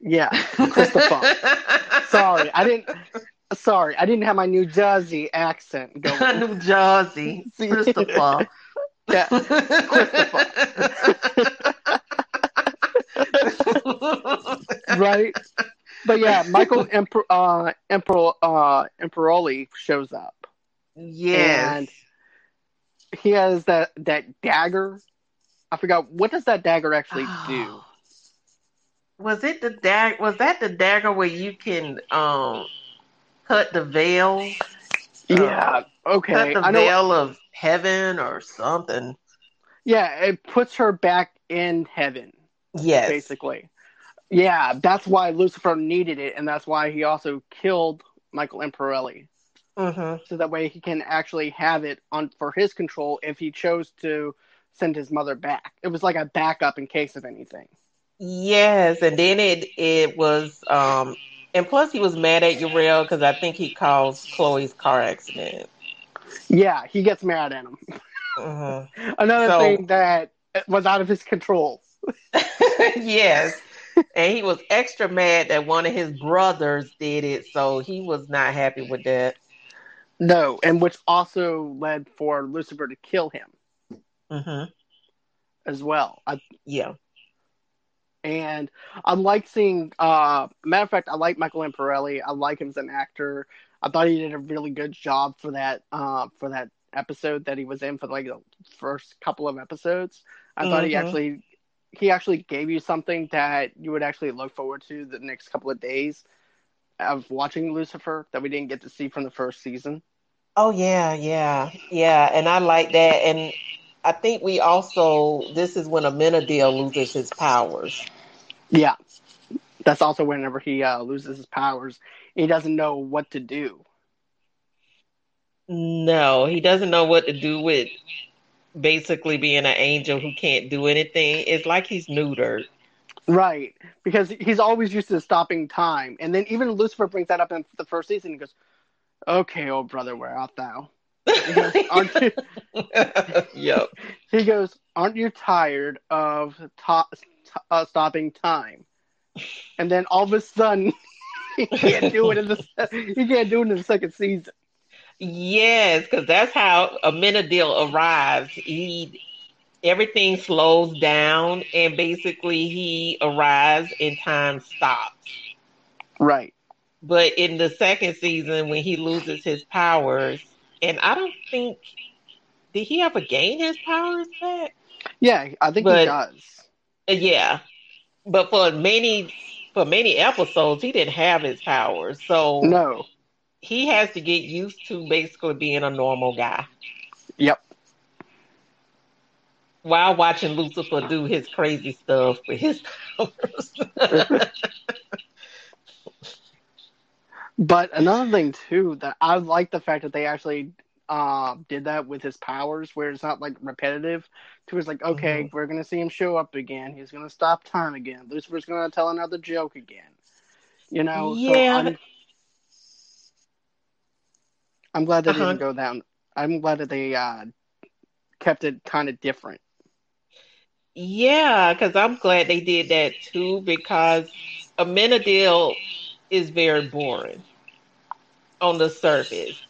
Yeah, Christopher. sorry, I didn't. Sorry, I didn't have my New Jersey accent going. New Jersey. Christopher. Yeah, right. But yeah, Michael Emper, uh, Emper, uh, Imperioli shows up. yes. And he has that that dagger. I forgot what does that dagger actually do. Was it the dag? Was that the dagger where you can um cut the veil? Yeah. Okay. the I know. veil of heaven or something. Yeah, it puts her back in heaven, Yes. basically. Yeah, that's why Lucifer needed it, and that's why he also killed Michael Imperioli. Mm-hmm. so that way he can actually have it on for his control if he chose to send his mother back. It was like a backup in case of anything. Yes, and then it it was um and plus he was mad at Uriel because I think he caused Chloe's car accident. Yeah, he gets mad at him. Mm-hmm. Another So- thing that was out of his control. yes. And he was extra mad that one of his brothers did it, so he was not happy with that. No, and which also led for Lucifer to kill him Mm-hmm. as well. I, Yeah. and I like seeing. Uh, matter of fact, I like Michael Imperioli. I like him as an actor. I thought he did a really good job for that. Uh, for that episode that he was in for like the first couple of episodes. I thought he Mhm. actually he actually gave you something that you would actually look forward to the next couple of days of watching Lucifer that we didn't get to see from the first season. Oh yeah, yeah, yeah, and I like that. And I think we also this is when Amenadiel loses his powers. Yeah, that's also whenever he uh, loses his powers, he doesn't know what to do. No, he doesn't know what to do with basically being an angel who can't do anything. It's like he's neutered. Right, because he's always used to stopping time, and then even Lucifer brings that up in the first season. He goes, "Okay, old brother, where art thou?" goes, "Aren't you-" yep. He goes, "Aren't you tired of to- uh, stopping time?" And then all of a sudden, he can't do it in the he can't do it in the second season. Yes, because that's how Amenadiel arrives. He everything slows down, and basically he arrives and time stops. Right. But in the second season, when he loses his powers, and I don't think did he ever gain his powers back? Yeah, I think But- he does. Uh, Yeah, but for many for many episodes he didn't have his powers. So No. he has to get used to basically being a normal guy Yep. while watching Lucifer do his crazy stuff with his powers. But another thing too that I like the fact that they actually uh, did that with his powers, where it's not like repetitive. To it's like, okay, Mhm. we're gonna see him show up again. He's gonna stop time again. Lucifer's gonna tell another joke again. You know, so Yeah. I'm, I'm glad they Uh-huh. didn't go down. I'm glad that they uh, kept it kind of different. Yeah, because I'm glad they did that too. Because Amenadiel is very boring on the surface,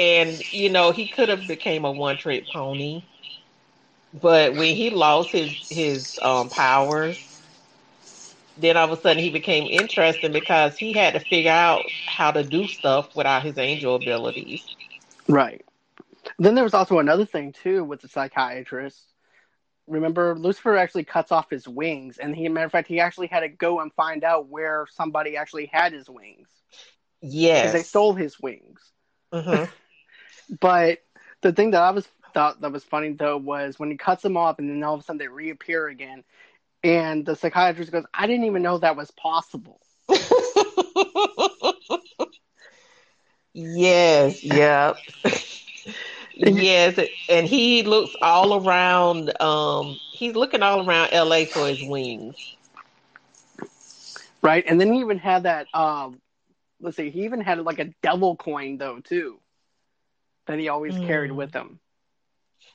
and you know he could have became a one trick pony, but when he lost his his um, powers, then all of a sudden he became interesting because he had to figure out how to do stuff without his angel abilities. Right. Then there was also another thing too with the psychiatrist. Remember, Lucifer actually cuts off his wings, and he, matter of fact, he actually had to go and find out where somebody actually had his wings Yeah. Yes, they stole his wings. Mhm. But the thing that I was thought that was funny though was when he cuts them off, and then all of a sudden they reappear again, and the psychiatrist goes, "I didn't even know that was possible." yes, yep. yes, and he looks all around um he's looking all around LA for his wings. Right, and then he even had that. Um, let's see, he even had like a devil coin though too, that he always carried Mm. with him.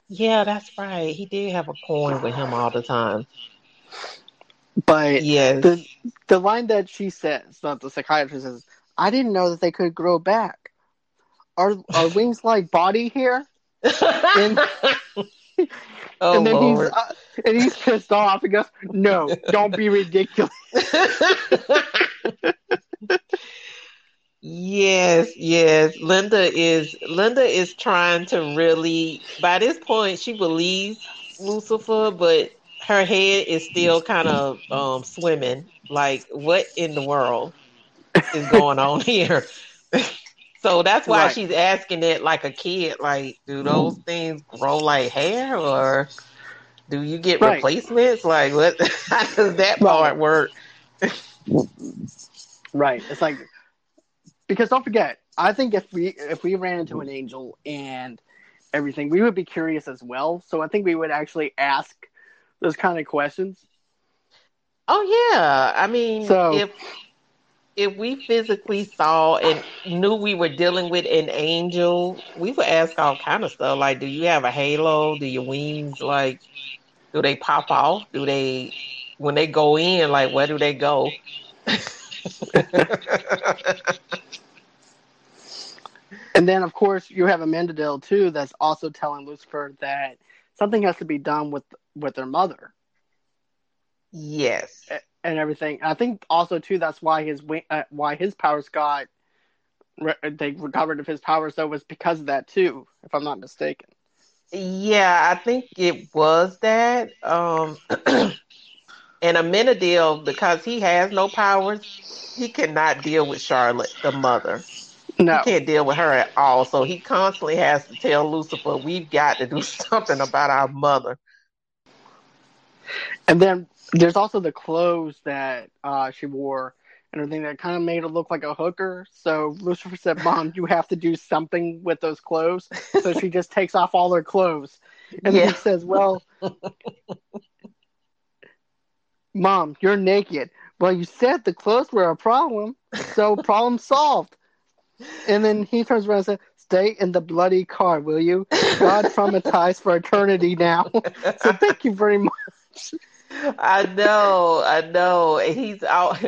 Yeah, that's right. He did have a coin with him all the time. But Yes. the the line that she says, that the psychiatrist says, "I didn't know that they could grow back. Are are wings like body hair?" And- oh and then Lord. he's uh, and he's pissed off. He goes, "No, don't be ridiculous." Yes, yes. Linda is Linda is trying to really by this point she believes Lucifer, but her head is still kind of um swimming. Like what in the world is going on here? so that's why Right. she's asking it like a kid, like, do those things grow like hair or do you get Right. replacements? Like what how does that part work? Right. It's like because don't forget, I think if we if we ran into an angel and everything, we would be curious as well. So I think we would actually ask those kind of questions. Oh yeah, I mean, So- if if we physically saw and knew we were dealing with an angel, we would ask all kind of stuff like, "Do you have a halo? Do your wings like, do they pop off? Do they when they go in? Like, where do they go?" And then of course you have Amenadiel too that's also telling Lucifer that something has to be done with with their mother yes, and everything. I think also too that's why his uh, why his powers got they got rid of his powers though was because of that too, if I'm not mistaken. yeah, I think it was that. Um, and Amenadiel, because he has no powers, he cannot deal with Charlotte, the mother. No. He can't deal with her at all. So he constantly has to tell Lucifer, we've got to do something about our mother. And then there's also the clothes that uh, she wore and everything that kind of made her look like a hooker. So Lucifer said, Mom, you have to do something with those clothes. So she just takes off all her clothes. And Yeah. he says, Well, Mom, you're naked. Well, you said the clothes were a problem. So problem solved. And then he turns around and says, Stay in the bloody car, will you? God traumatized for eternity now. so thank you very much. I know, I know. And he's out.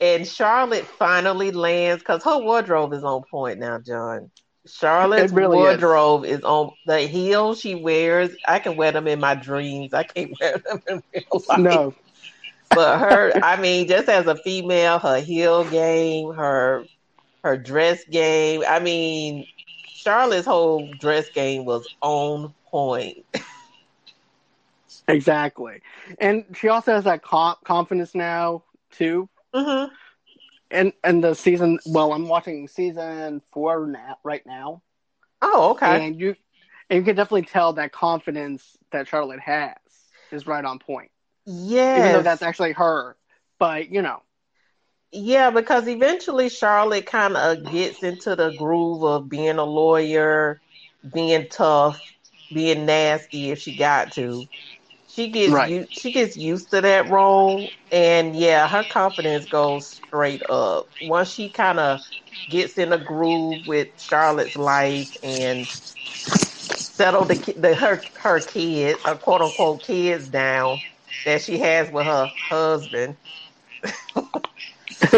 And Charlotte finally lands because her wardrobe is on point now, John. Charlotte's really is. wardrobe is. on the heels she wears. I can wear them in my dreams. I can't wear them in real life. No. but her i mean just as a female her heel game her her dress game i mean charlotte's whole dress game was on point Exactly. And she also has that confidence now, too, Mm-hmm. And and the season. Well, I'm watching season four now, right now, Oh, okay. and you and you can definitely tell that confidence that Charlotte has is right on point. Yeah, Even though that's actually her, but you know, Yeah, because eventually Charlotte kind of gets into the groove of being a lawyer, being tough, being nasty if she got to. She gets Right. u- she gets used to that role, and yeah, her confidence goes straight up once she kind of gets in a groove with Charlotte's life and settle the, the her her kids, her quote unquote kids down that she has with her husband.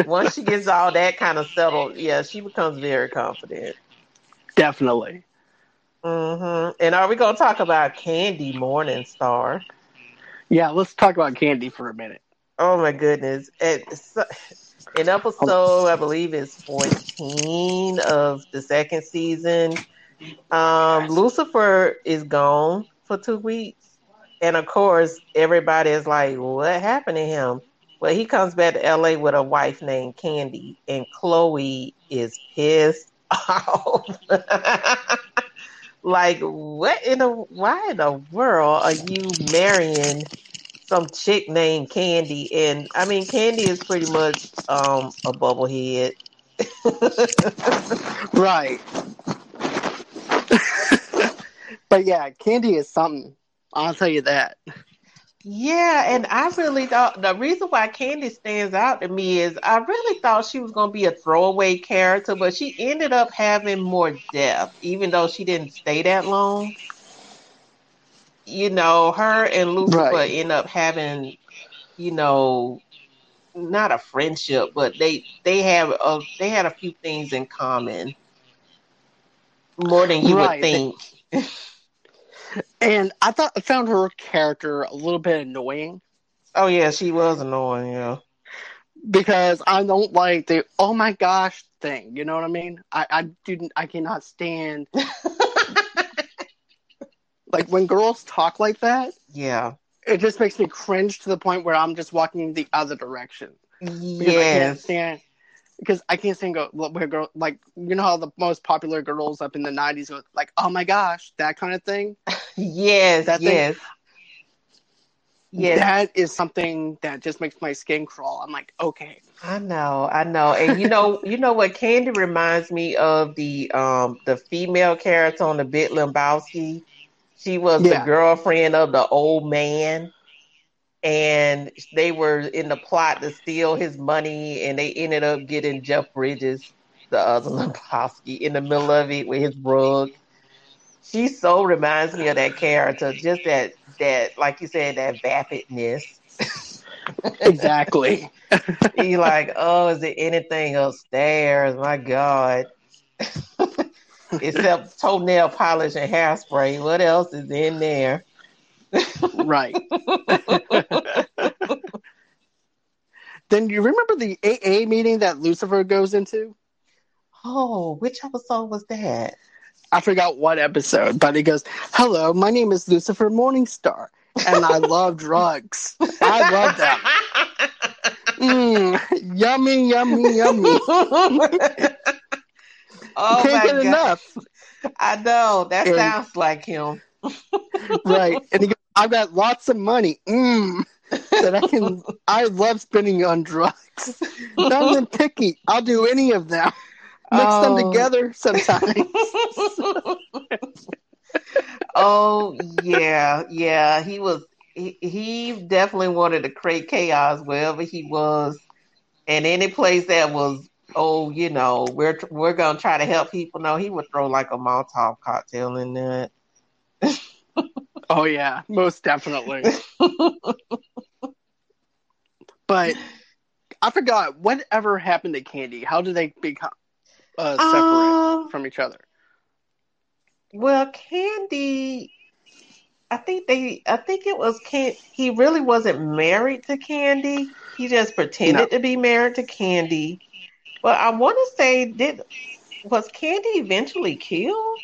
Once she gets all that kind of settled, yeah, she becomes very confident. definitely. hmm And are we gonna talk about Candy Morningstar? Yeah, let's talk about Candy for a minute. Oh my goodness! It's, in episode, I believe it's fourteen of the second season. Um, Lucifer is gone for two weeks, and of course, everybody is like, "What happened to him?" Well, he comes back to LA with a wife named Candy, and Chloe is pissed off. like, what in the why in the world are you marrying some chick named Candy? And I mean, Candy is pretty much um a bubblehead. Right. but yeah, Candy is something. I'll tell you that. Yeah, and I really thought the reason why Candy stands out to me is I really thought she was going to be a throwaway character, but she ended up having more depth, even though she didn't stay that long. You know, her and Lucifer Right. end up having, you know, not a friendship, but they they have a they had a few things in common, more than you Right. would think. And I thought I found her character a little bit annoying Oh yeah, she was annoying. Yeah. because I don't like the oh my gosh thing. You know what I mean? I I didn't I cannot stand like when girls talk like that. Yeah. It just makes me cringe to the point where I'm just walking the other direction. because I can't stand because I can't go where girl like you know how the most popular girls up in the nineties go like oh my gosh that kind of thing. Yes, That thing- yes. Yes, That is something that just makes my skin crawl. I'm like okay, I know, I know. And you know, you know what Candy reminds me of the um the female character on the Big Lebowski. She was Yeah. the girlfriend of the old man. And they were in the plot to steal his money and they ended up getting Jeff Bridges, the other Lebowski, in the middle of it with his rug. She so reminds me of that character, just that that like you said, that vapidness. exactly. He like, oh, is there anything upstairs? My God. Except toenail polish and hairspray. What else is in there? Right. then you remember the AA meeting that Lucifer goes into? Oh, which episode was that? I forgot what episode, but he goes, "Hello, my name is Lucifer Morningstar, and I love drugs. I love them. Mm, yummy, yummy, yummy. oh Can't my get God. enough. I know. That And- sounds like him. Right. And he goes, I've got lots of money. Mm, that I can I love spending on drugs. Not even picky. I'll do any of them. Mix Oh. them together sometimes. oh yeah, yeah. He was. He, he definitely wanted to create chaos wherever he was, and any place that was. Oh, you know, we're we're gonna try to help people. No, he would throw like a Molotov cocktail in there. Oh yeah, most definitely. but I forgot whatever happened to Candy. How did they become uh, separate Um, from each other? Well, Candy, I think they, I think it was Can. He really wasn't married to Candy. He just pretended to be married to Candy. But I want to say, did was Candy eventually killed?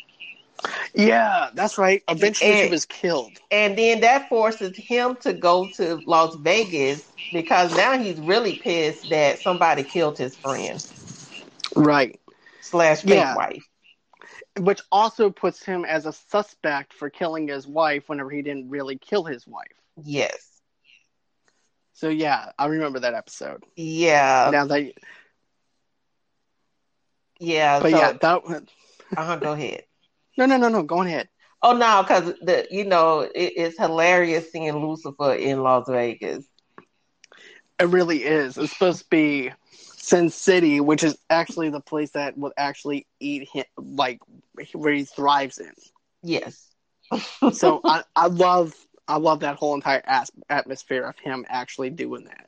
Yeah, that's right. Eventually, she was killed. And then that forces him to go to Las Vegas because now he's really pissed that somebody killed his friend Right. slash fake Yeah. wife. Which also puts him as a suspect for killing his wife whenever he didn't really kill his wife. Yes. So yeah, I remember that episode. Yeah. now that, yeah. but so, yeah, that. uh-huh, go ahead. No, no, no, no. Go ahead. Oh no, because the you know it, it's hilarious seeing Lucifer in Las Vegas. It really is. It's supposed to be Sin City, which is actually the place that will actually eat him, like where he thrives in. Yes. So I, I love, I love that whole entire as- atmosphere of him actually doing that.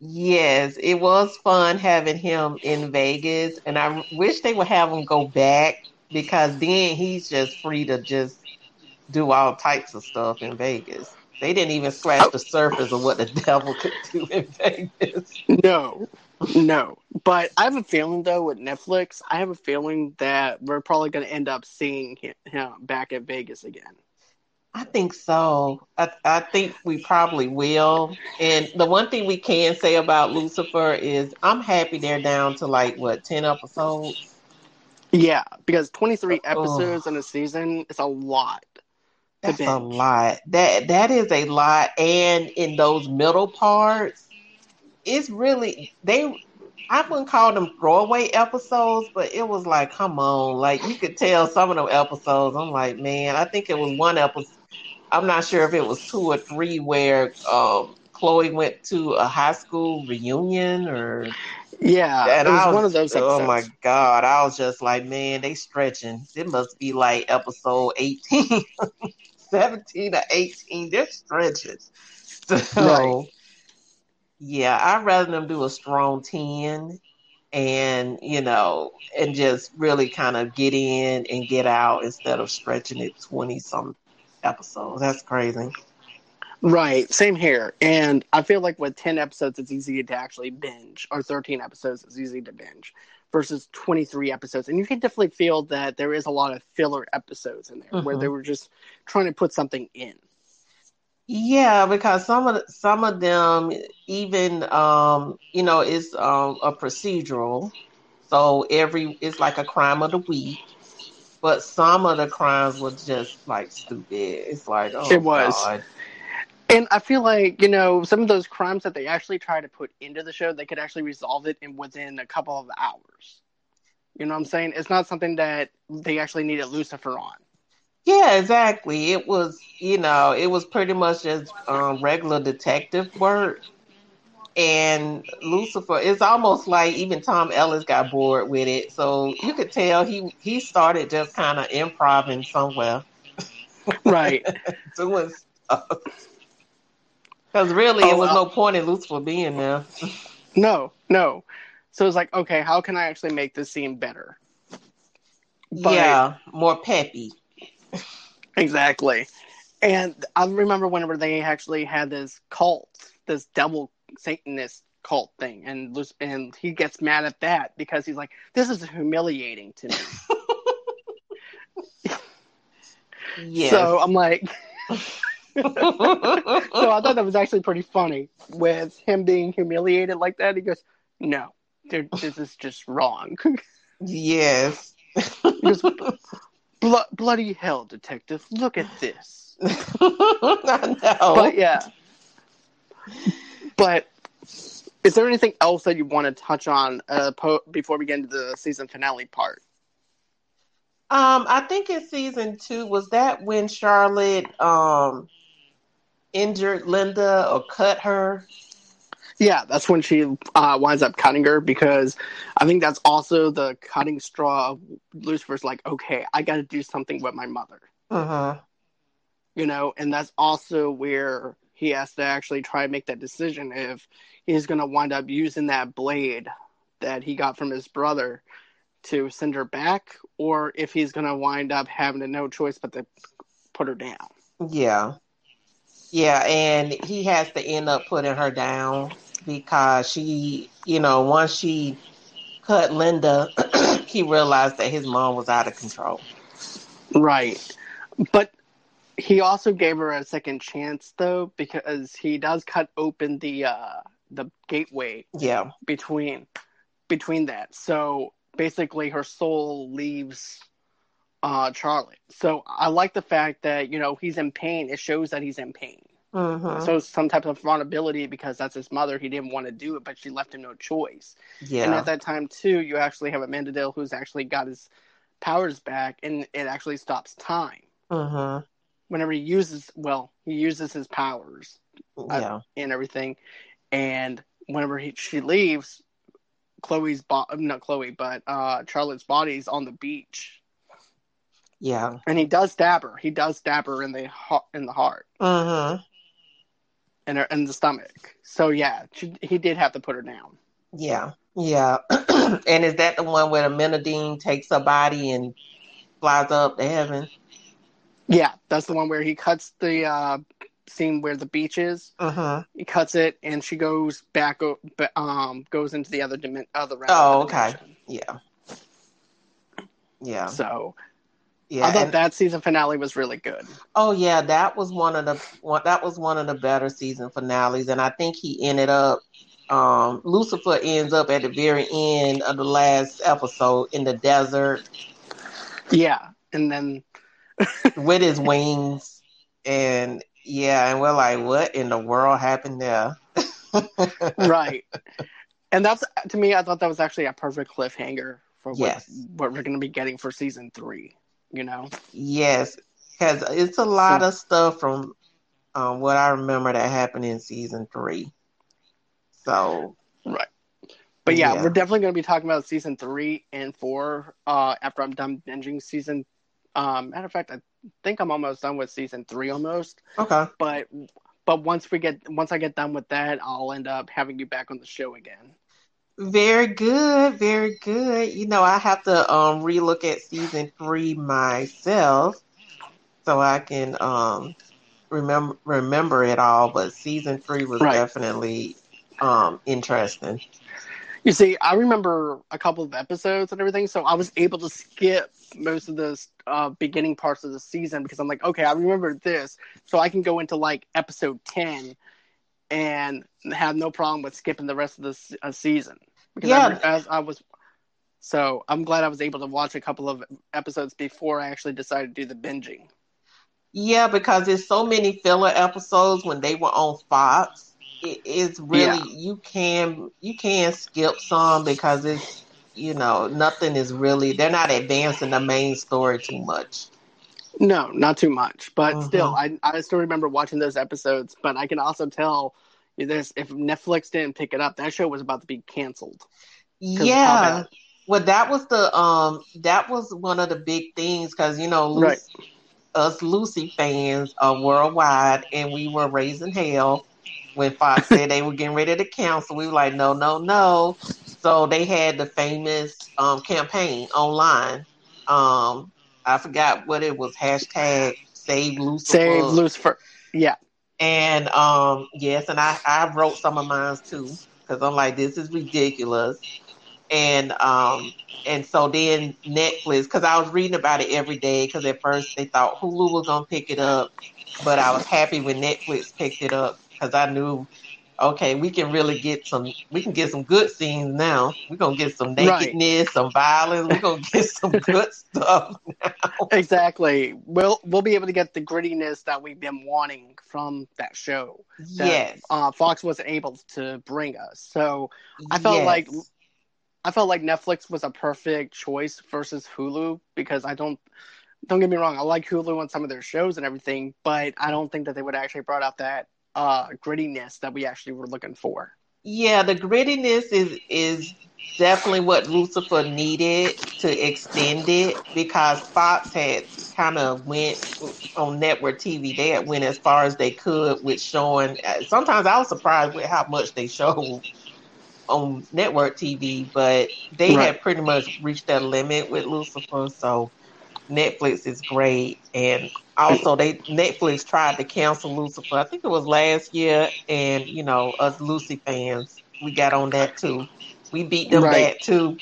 Yes, it was fun having him in Vegas, and I wish they would have him go back because then he's just free to just do all types of stuff in Vegas. They didn't even scratch the surface of what the devil could do in Vegas. No, no. But I have a feeling though with Netflix, I have a feeling that we're probably going to end up seeing him, back at Vegas again. I think so. I, I think we probably will. And the one thing we can say about Lucifer is I'm happy they're down to like what ten episodes. Yeah, because 23 Oh. episodes in a season is a lot. That's a lot. That that is a lot. And in those middle parts, it's really they. I wouldn't call them throwaway episodes, but it was like, come on, like you could tell some of them episodes. I'm like, man, I think it was one episode. I'm not sure if it was two or three where um, Chloe went to a high school reunion or Yeah, and it was, I was one of those episodes. Oh my god! I was just like, man, they stretching. It must be like episode 18, 17 or eighteen. They're stretching. So, Right. yeah, I'd rather them do a strong ten, and you know, and just really kind of get in and get out instead of stretching it twenty some episodes. That's crazy. Right, same here. And I feel like with 10 episodes, it's easy to actually binge, or 13 episodes, it's easy to binge, versus 23 episodes. And you can definitely feel that there is a lot of filler episodes in there where Mhm. they were just trying to put something in. Yeah, because some of the, some of them even um you know it's um a procedural, so every it's like a crime of the week. But some of the crimes were just like stupid. It's like oh It was. God. And I feel like, you know, some of those crimes that they actually try to put into the show, they could actually resolve it in within a couple of hours. You know what I'm saying? It's not something that they actually needed Lucifer on. Yeah, exactly. It was you know it was pretty much just um, regular detective work. And Lucifer, it's almost like even Tom Ellis got bored with it. So you could tell he he started just kind of improvising somewhere. Right. doing stuff. Because really, it Oh, was uh, no point in Lucifer being there. no, no. So it's like, okay, how can I actually make this scene better? But- yeah, more peppy. Exactly. And I remember whenever they actually had this cult, this devil Satanist cult thing, and and he gets mad at that because he's like, "This is humiliating to me." Yes. So I'm like, so I thought that was actually pretty funny with him being humiliated like that. He goes, "No, this is just wrong." yes. he goes, "Blo- "Bloody hell, detective! Look at this." I know. But yeah. But is there anything else that you want to touch on uh, po- before we get into the season finale part? Um, I think in season two was that when Charlotte um injured Linda or cut her. Yeah, that's when she uh, winds up cutting her because I think that's also the cutting straw of Lucifer's like, okay, I got to do something with my mother, Uh-huh. you know, and that's also where he has to actually try and make that decision if he's going to wind up using that blade that he got from his brother to send her back or if he's going to wind up having no choice but to put her down. Yeah. Yeah, and he has to end up putting her down because she, you know, once she cut Linda, he realized that his mom was out of control. Right. But he also gave her a second chance though, because he does cut open the uh the gateway Yeah. between between that. So basically her soul leaves uh Charlotte. So I like the fact that, you know, he's in pain. It shows that he's in pain. hmm So some type of vulnerability because that's his mother. He didn't want to do it, but she left him no choice. yeah. And at that time too, you actually have Amenadiel who's actually got his powers back and it actually stops time. hmm Whenever he uses well, he uses his powers Yeah. and everything. And whenever he, she leaves, Chloe's body, not Chloe, but uh, Charlotte's body is on the beach, Yeah. and he does stab her. He does stab her in the heart, in the heart, hmm and her in the stomach. So yeah, she, he did have to put her down. Yeah. Yeah. and is that the one where Amenadiel takes her body and flies up to heaven? Yeah, that's the one where he cuts the uh, scene where the beach is. hmm He cuts it, and she goes back, um, goes into the other dimension, other realm. Oh, okay. dimension. Yeah. Yeah. So Yeah. I thought and- that season finale was really good. Oh yeah, that was one of the one, that was one of the better season finales, and I think he ended up. Um, Lucifer ends up at the very end of the last episode in the desert Yeah, and then with his wings, and yeah, and we're like, what in the world happened there? right, and that's to me. I thought that was actually a perfect cliffhanger for what Yes. what we're going to be getting for season three. You know, Yes, because it's a lot of stuff from um, what I remember that happened in season three. So right. But yeah, Yeah. we're definitely going to be talking about season three and four uh, after I'm done binging season. Um, matter of fact, I think I'm almost done with season three almost. okay, But but once we get once I get done with that, I'll end up having you back on the show again. Very good, very good. You know, I have to um relook at season three myself so I can um remember remember it all. But season three was Right. definitely um interesting. You see, I remember a couple of episodes and everything, so I was able to skip most of the uh, beginning parts of the season because I'm like, okay, I remember this, so I can go into like episode ten and have no problem with skipping the rest of the uh, season because I, as I was. So I'm glad I was able to watch a couple of episodes before I actually decided to do the binging. Yeah, because there's so many filler episodes when they were on Fox. It is really Yeah. you can you can skip some because it's you know nothing is really they're not advancing the main story too much. No, not too much, but Mhm. still, I I still remember watching those episodes. But I can also tell you this: if Netflix didn't pick it up, that show was about to be canceled. Yeah. Well, that was the um that was one of the big things because you know Lucy, Right. us Lucy fans are worldwide, and we were raising hell when Fox said they were getting ready to cancel. We were like, no, no, no. So they had the famous um campaign online. Um, I forgot what it was. Hashtag Save Lucifer. Save Lucifer. Yeah, And um, yes, and I, I wrote some of mine too because I'm like, this is ridiculous. And um, and so then Netflix, because I was reading about it every day. Because at first they thought Hulu was gonna pick it up, but I was happy when Netflix picked it up because I knew, okay, we can really get some, we can get some good scenes now. We're gonna get some Right. nakedness, some violence. We're gonna get some good stuff now. exactly. We'll we'll be able to get the grittiness that we've been wanting from that show. That, Yes, uh, Fox wasn't able to bring us. So I felt yes. like I felt like Netflix was a perfect choice versus Hulu because I don't don't get me wrong, I like Hulu on some of their shows and everything, but I don't think that they would actually brought out that uh grittiness that we actually were looking for. Yeah, the grittiness is is definitely what Lucifer needed to extend it because Fox had kind of went on network TV. They had went as far as they could with showing. Sometimes I was surprised with how much they showed on network TV, but they Right. had pretty much reached that limit with Lucifer. So Netflix is great, and also they Netflix tried to cancel Lucifer. I think it was last year, and you know us Lucy fans, we got on that too. We beat them Right. back too.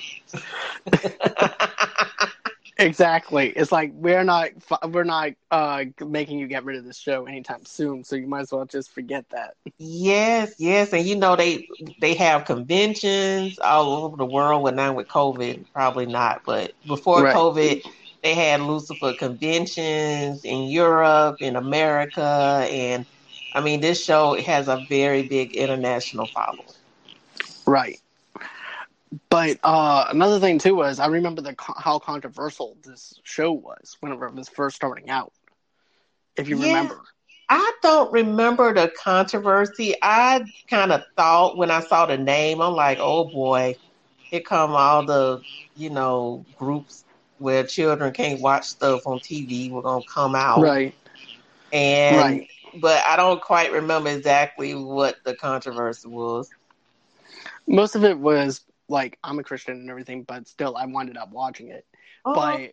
Exactly. It's like we're not we're not uh, making you get rid of this show anytime soon, so you might as well just forget that. Yes, yes, and you know they they have conventions all over the world. Well, now with COVID, probably not, but before Right. COVID, they had Lucifer conventions in Europe, in America, and I mean this show has a very big international following. Right. But uh, another thing too was I remember the how controversial this show was whenever it was first starting out. If you Yeah. remember. I don't remember the controversy. I kind of thought when I saw the name, I'm like, oh boy, here come all the, you know, groups where children can't watch stuff on TV. We're gonna come out, Right. and Right. but I don't quite remember exactly what the controversy was. Most of it was like I'm a Christian and everything, but still I wound up watching it. Oh, but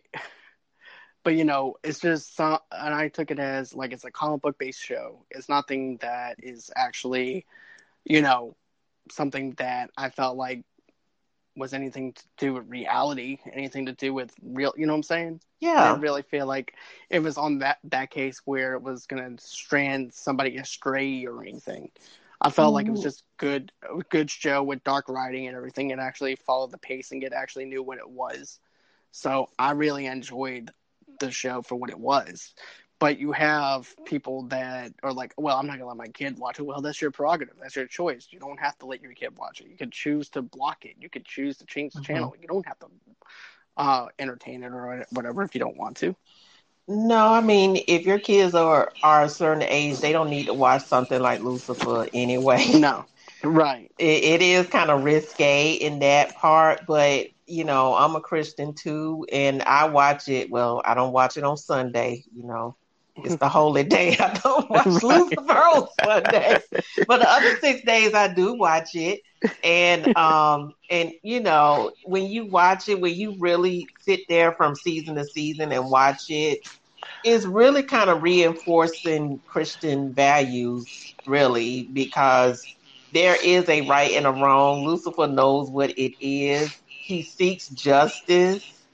but you know it's just some and i took it as like it's a comic book based show it's nothing that is actually you know something that i felt like was anything to do with reality anything to do with real you know what i'm saying? Yeah, didn't really feel like it was on that that case where it was going to strand somebody astray or anything. I felt like it was just good good show with dark writing and everything. It actually followed the pace and it actually knew what it was. So i really enjoyed the show for what it was but you have people that are like well i'm not going to let my kid watch it. Well that's your prerogative. That's your choice. You don't have to let your kid watch it. You can choose to block it. You can choose to change the Mhm. channel. You don't have to uh, entertain it or whatever if you don't want to. No, I mean, if your kids are are a certain age, they don't need to watch something like Lucifer anyway. No, right, it, it is kind of risque in that part, but you know, I'm a Christian too, and I watch it. Well, I don't watch it on Sunday. You know, it's the holy day. I don't watch Right. Lucifer on Sunday, but the other six days I do watch it. And um, and you know, when you watch it, when you really sit there from season to season and watch it, it's really kind of reinforcing Christian values, really, because there is a right and a wrong. Lucifer knows what it is. He seeks justice,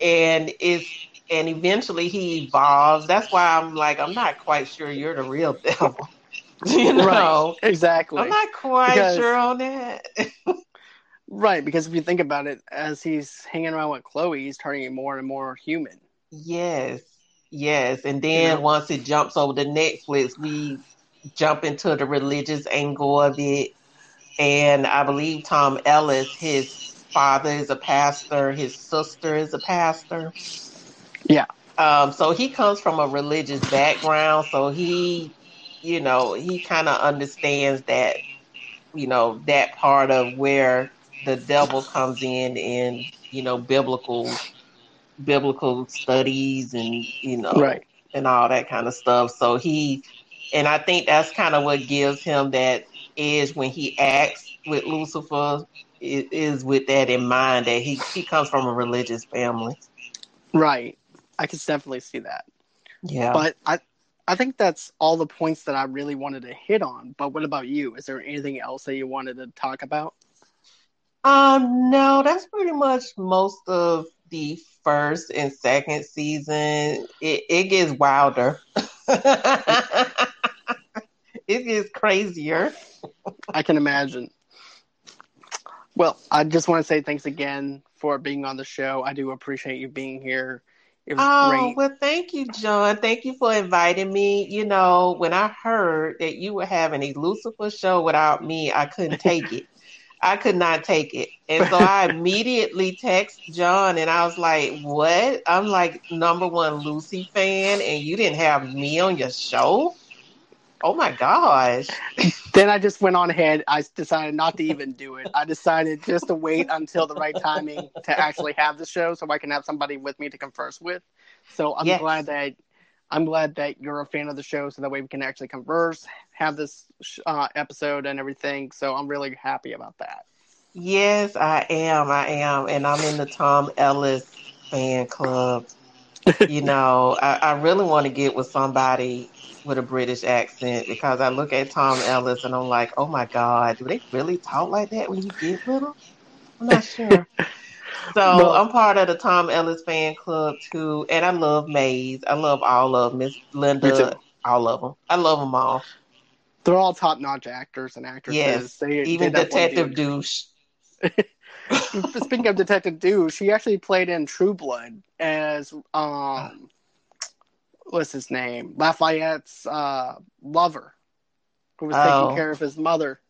and is and eventually he evolves. That's why I'm like, I'm not quite sure you're the real devil. you know, right, exactly, I'm not quite Because- sure on that. right. Because if you think about it, as he's hanging around with Chloe, he's turning more and more human. Yes, yes. And then know? once it jumps over to Netflix, we jump into the religious angle of it. And I believe Tom Ellis, his father is a pastor, his sister is a pastor. Yeah. Um, so he comes from a religious background. So he, you know, he kind of understands that, you know, that part of where the devil comes in in, you know, biblical biblical studies and you know Right. and all that kind of stuff. So he, and I think that's kind of what gives him that edge when he acts with Lucifer. is with that in mind that he he comes from a religious family. Right. I can definitely see that. Yeah. But I I think that's all the points that I really wanted to hit on. But what about you? Is there anything else that you wanted to talk about? Um, no, that's pretty much most of the first and second season. It it gets wilder. it gets crazier. I can imagine. Well, I just want to say thanks again for being on the show. I do appreciate you being here. It was Oh, great. well, thank you, John. Thank you for inviting me. You know, when I heard that you were having a Lucifer show without me, I couldn't take it. I could not take it. And so I immediately text John and I was like, What? I'm like number one Lucy fan, and you didn't have me on your show? Oh my gosh. Then I just went on ahead. I decided not to even do it. I decided just to wait until the right timing to actually have the show, so I can have somebody with me to converse with. So I'm Yes. glad that I'm glad that you're a fan of the show, so that way we can actually converse, have this uh, episode and everything. So I'm really happy about that. Yes, I am. I am. And I'm in the Tom Ellis fan club. you know, I, I really want to get with somebody with a British accent because I look at Tom Ellis and I'm like, oh my God, do they really talk like that when you get with them? I'm not sure. So Well- I'm part of the Tom Ellis fan club too, and I love Maze. I love all of Miss Linda, all of them. I love them all. They're all top notch actors and actresses. Yes, They, Even they Detective do. Douche. Speaking of Detective Douche, she actually played in True Blood as um, what's his name? Lafayette's uh, lover, who was Oh. taking care of his mother.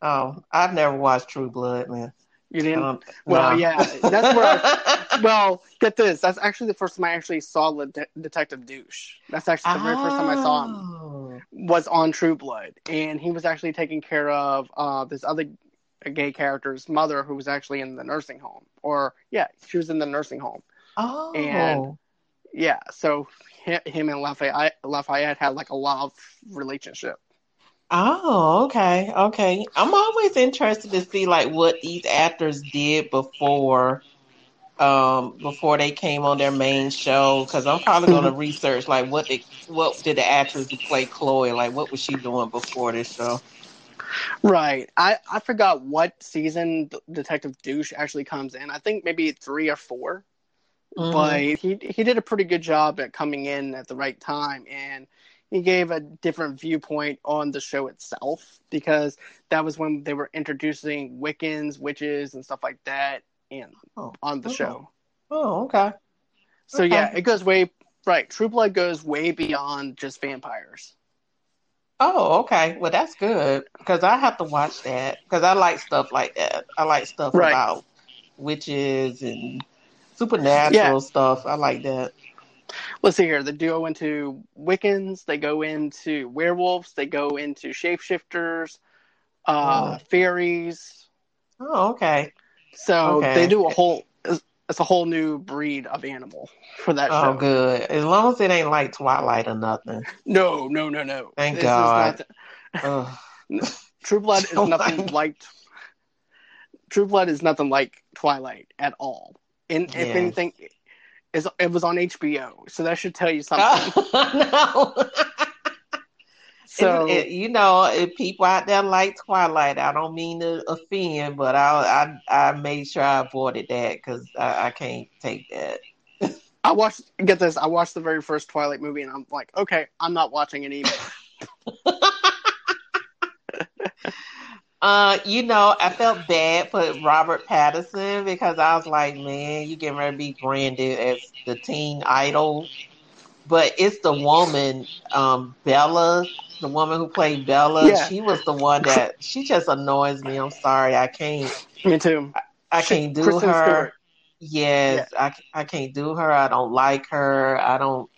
Oh, I've never watched True Blood, man. You didn't? Um, well, no. yeah, that's where. I, well, get this. That's actually the first time I actually saw Le- Detective Douche. That's actually the very first time I saw him. Oh. was on True Blood, and he was actually taking care of uh, this other gay character's mother, who was actually in the nursing home. Or yeah, she was in the nursing home. Oh, And- Yeah, so him and Lafayette, Lafayette had like a love relationship. oh, okay, okay. I'm always interested to see like what these actors did before, um, before they came on their main show. Because I'm probably going to research like what they, what did the actress who played Chloe like what was she doing before this show? Right. I I forgot what season Detective Douche actually comes in. I think maybe three or 4 Mhm. but he he did a pretty good job at coming in at the right time and he gave a different viewpoint on the show itself because that was when they were introducing Wiccans, witches, and stuff like that, and Oh. on the show. Oh, okay. So Okay. yeah, it goes way right. True Blood goes way beyond just vampires. Oh, okay. Well, that's good because I have to watch that because I like stuff like that. I like stuff Right. about witches and supernatural stuff. I like that. Let's see here. They go into Wiccans, they go into werewolves, they go into shapeshifters, uh, fairies. Oh, okay. So Okay. they do a whole. It's a whole new breed of animal for that Oh, show. good. As long as it ain't like Twilight or nothing. No, no, no, no. Thank This God. not- True Blood is Oh nothing like. True Blood is nothing like Twilight at all. And if anything, it was on HBO, so that should tell you something. no. so It- it- you know, if people out there like Twilight, I don't mean to offend, but I I I made sure I avoided that because I, I can't take that. I watched. Get this. I watched the very first Twilight movie, and I'm like, okay, I'm not watching it either. Uh, you know, I felt bad for Robert Pattinson because I was like, man, you getting ready to be branded as the teen idol. But it's the woman, um, Bella, the woman who played Bella. Yeah. She was the one that she just annoys me. I'm sorry, I can't, Me too. I can't do Kristen her. Stewart. Yes, I, I can't do her. I don't like her. I don't,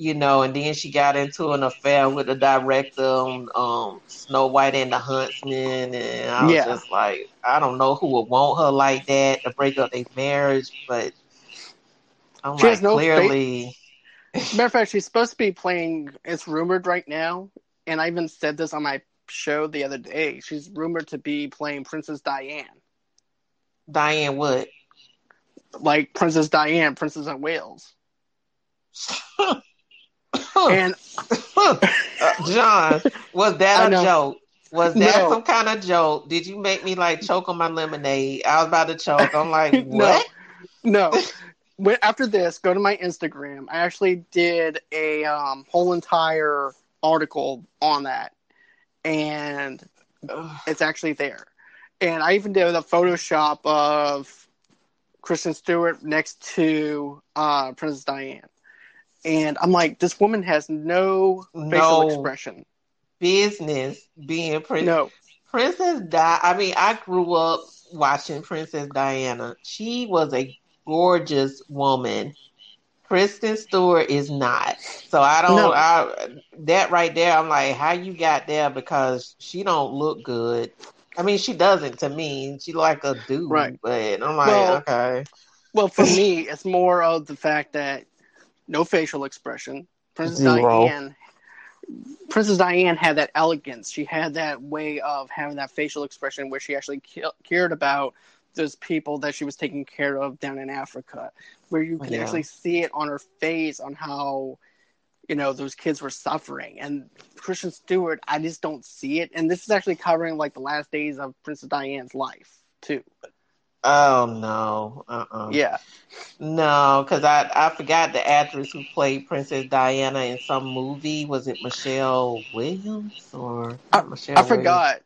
you know. And then she got into an affair with the director on um, Snow White and the Huntsman, and I was Yeah. just like, I don't know who would want her like that to break up their marriage, but I'm She like, has no clearly, Matter of fact, she's supposed to be playing. It's rumored right now, and I even said this on my show the other day. She's rumored to be playing Princess Diane, Diane Wood. like Princess Diane, Princess of Wales. And Uh, John, was that a joke? Was that No. some kind of joke? Did you make me like choke on my lemonade? I was about to choke. I'm like, No. what? no, when, after this, go to my Instagram. I actually did a um, whole entire article on that, and it's actually there. And I even did a Photoshop of Kristen Stewart next to uh, Princess Diane. And I'm like, this woman has no facial No. expression. Business being Prin- No. Princess Di. I mean, I grew up watching Princess Diana. She was a gorgeous woman. Kristen Stewart is not. So I don't. No. I that right there. I'm like, how you got there? Because she don't look good. I mean, she doesn't to me. She like a dude, Right. But I'm like, Well, okay. Well, for me, it's more of the fact that no facial expression. Princess Zero. Diane, Princess Diane had that elegance. She had that way of having that facial expression where she actually cared about those people that she was taking care of down in Africa, where you can Yeah. actually see it on her face on how you know those kids were suffering. And Kristen Stewart, I just don't see it. And this is actually covering like the last days of Princess Diane's life too. Oh no. Uh-uh. Yeah. No, because I I forgot the actress who played Princess Diana in some movie. Was it Michelle Williams or I, Michelle? I forgot.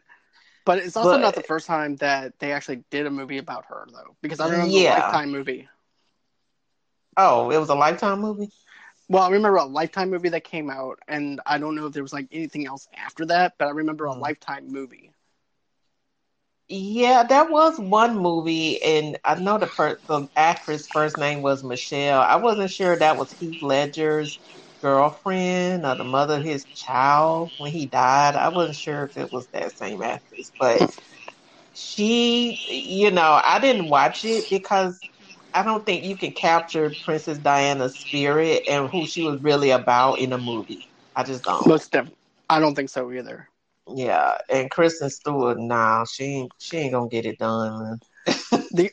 But it's also But- not the first time that they actually did a movie about her, though, because I remember Yeah. the Lifetime movie. Oh, it was a Lifetime movie. Well, I remember a Lifetime movie that came out, and I don't know if there was like anything else after that, but I remember a Hmm. Lifetime movie. Yeah, that was one movie, and I know the per- the actress' first name was Michelle. I wasn't sure that was Heath Ledger's girlfriend or the mother of his child when he died. I wasn't sure if it was that same actress, but she, you know, I didn't watch it because I don't think you can capture Princess Diana's spirit and who she was really about in a movie. I just don't. Most def- I don't think so either. Yeah, and Kristen Stewart, nah, she ain't, she ain't gonna get it done. Man. the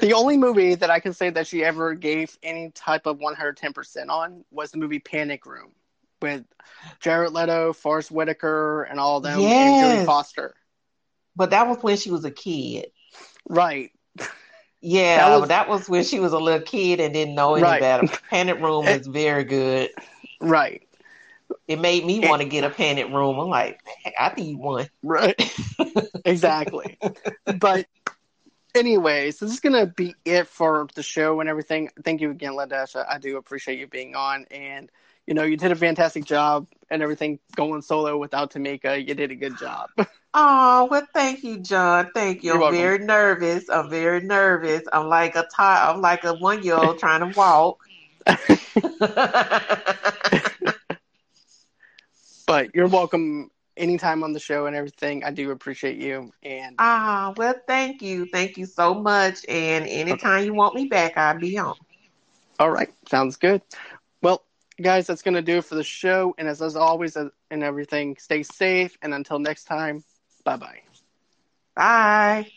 The only movie that I can say that she ever gave any type of one hundred ten percent on was the movie Panic Room with Jared Leto, Forest Whitaker, and all them, and Jodie Foster. But that was when she was a kid. Right. Yeah, That was, that was when she was a little kid and didn't know any Right. better. Panic Room is very good. Right. It made me want to get a panic room. I'm like, I need one. Right. exactly. But anyways, this is gonna be it for the show and everything. Thank you again, Ladasha. I do appreciate you being on and you know, you did a fantastic job and everything going solo without Tamika. You did a good job. Oh, well, thank you, John. Thank you. You're I'm welcome. very nervous. I'm very nervous. I'm like a I'm like a one year old trying to walk. But you're welcome anytime on the show and everything. I do appreciate you. And Ah, well, thank you. Thank you so much. And anytime you want me back, I'll be on. all right, sounds good. Well, guys, that's gonna do it for the show. And as, as always uh, and everything, stay safe. And until next time, bye bye. Bye.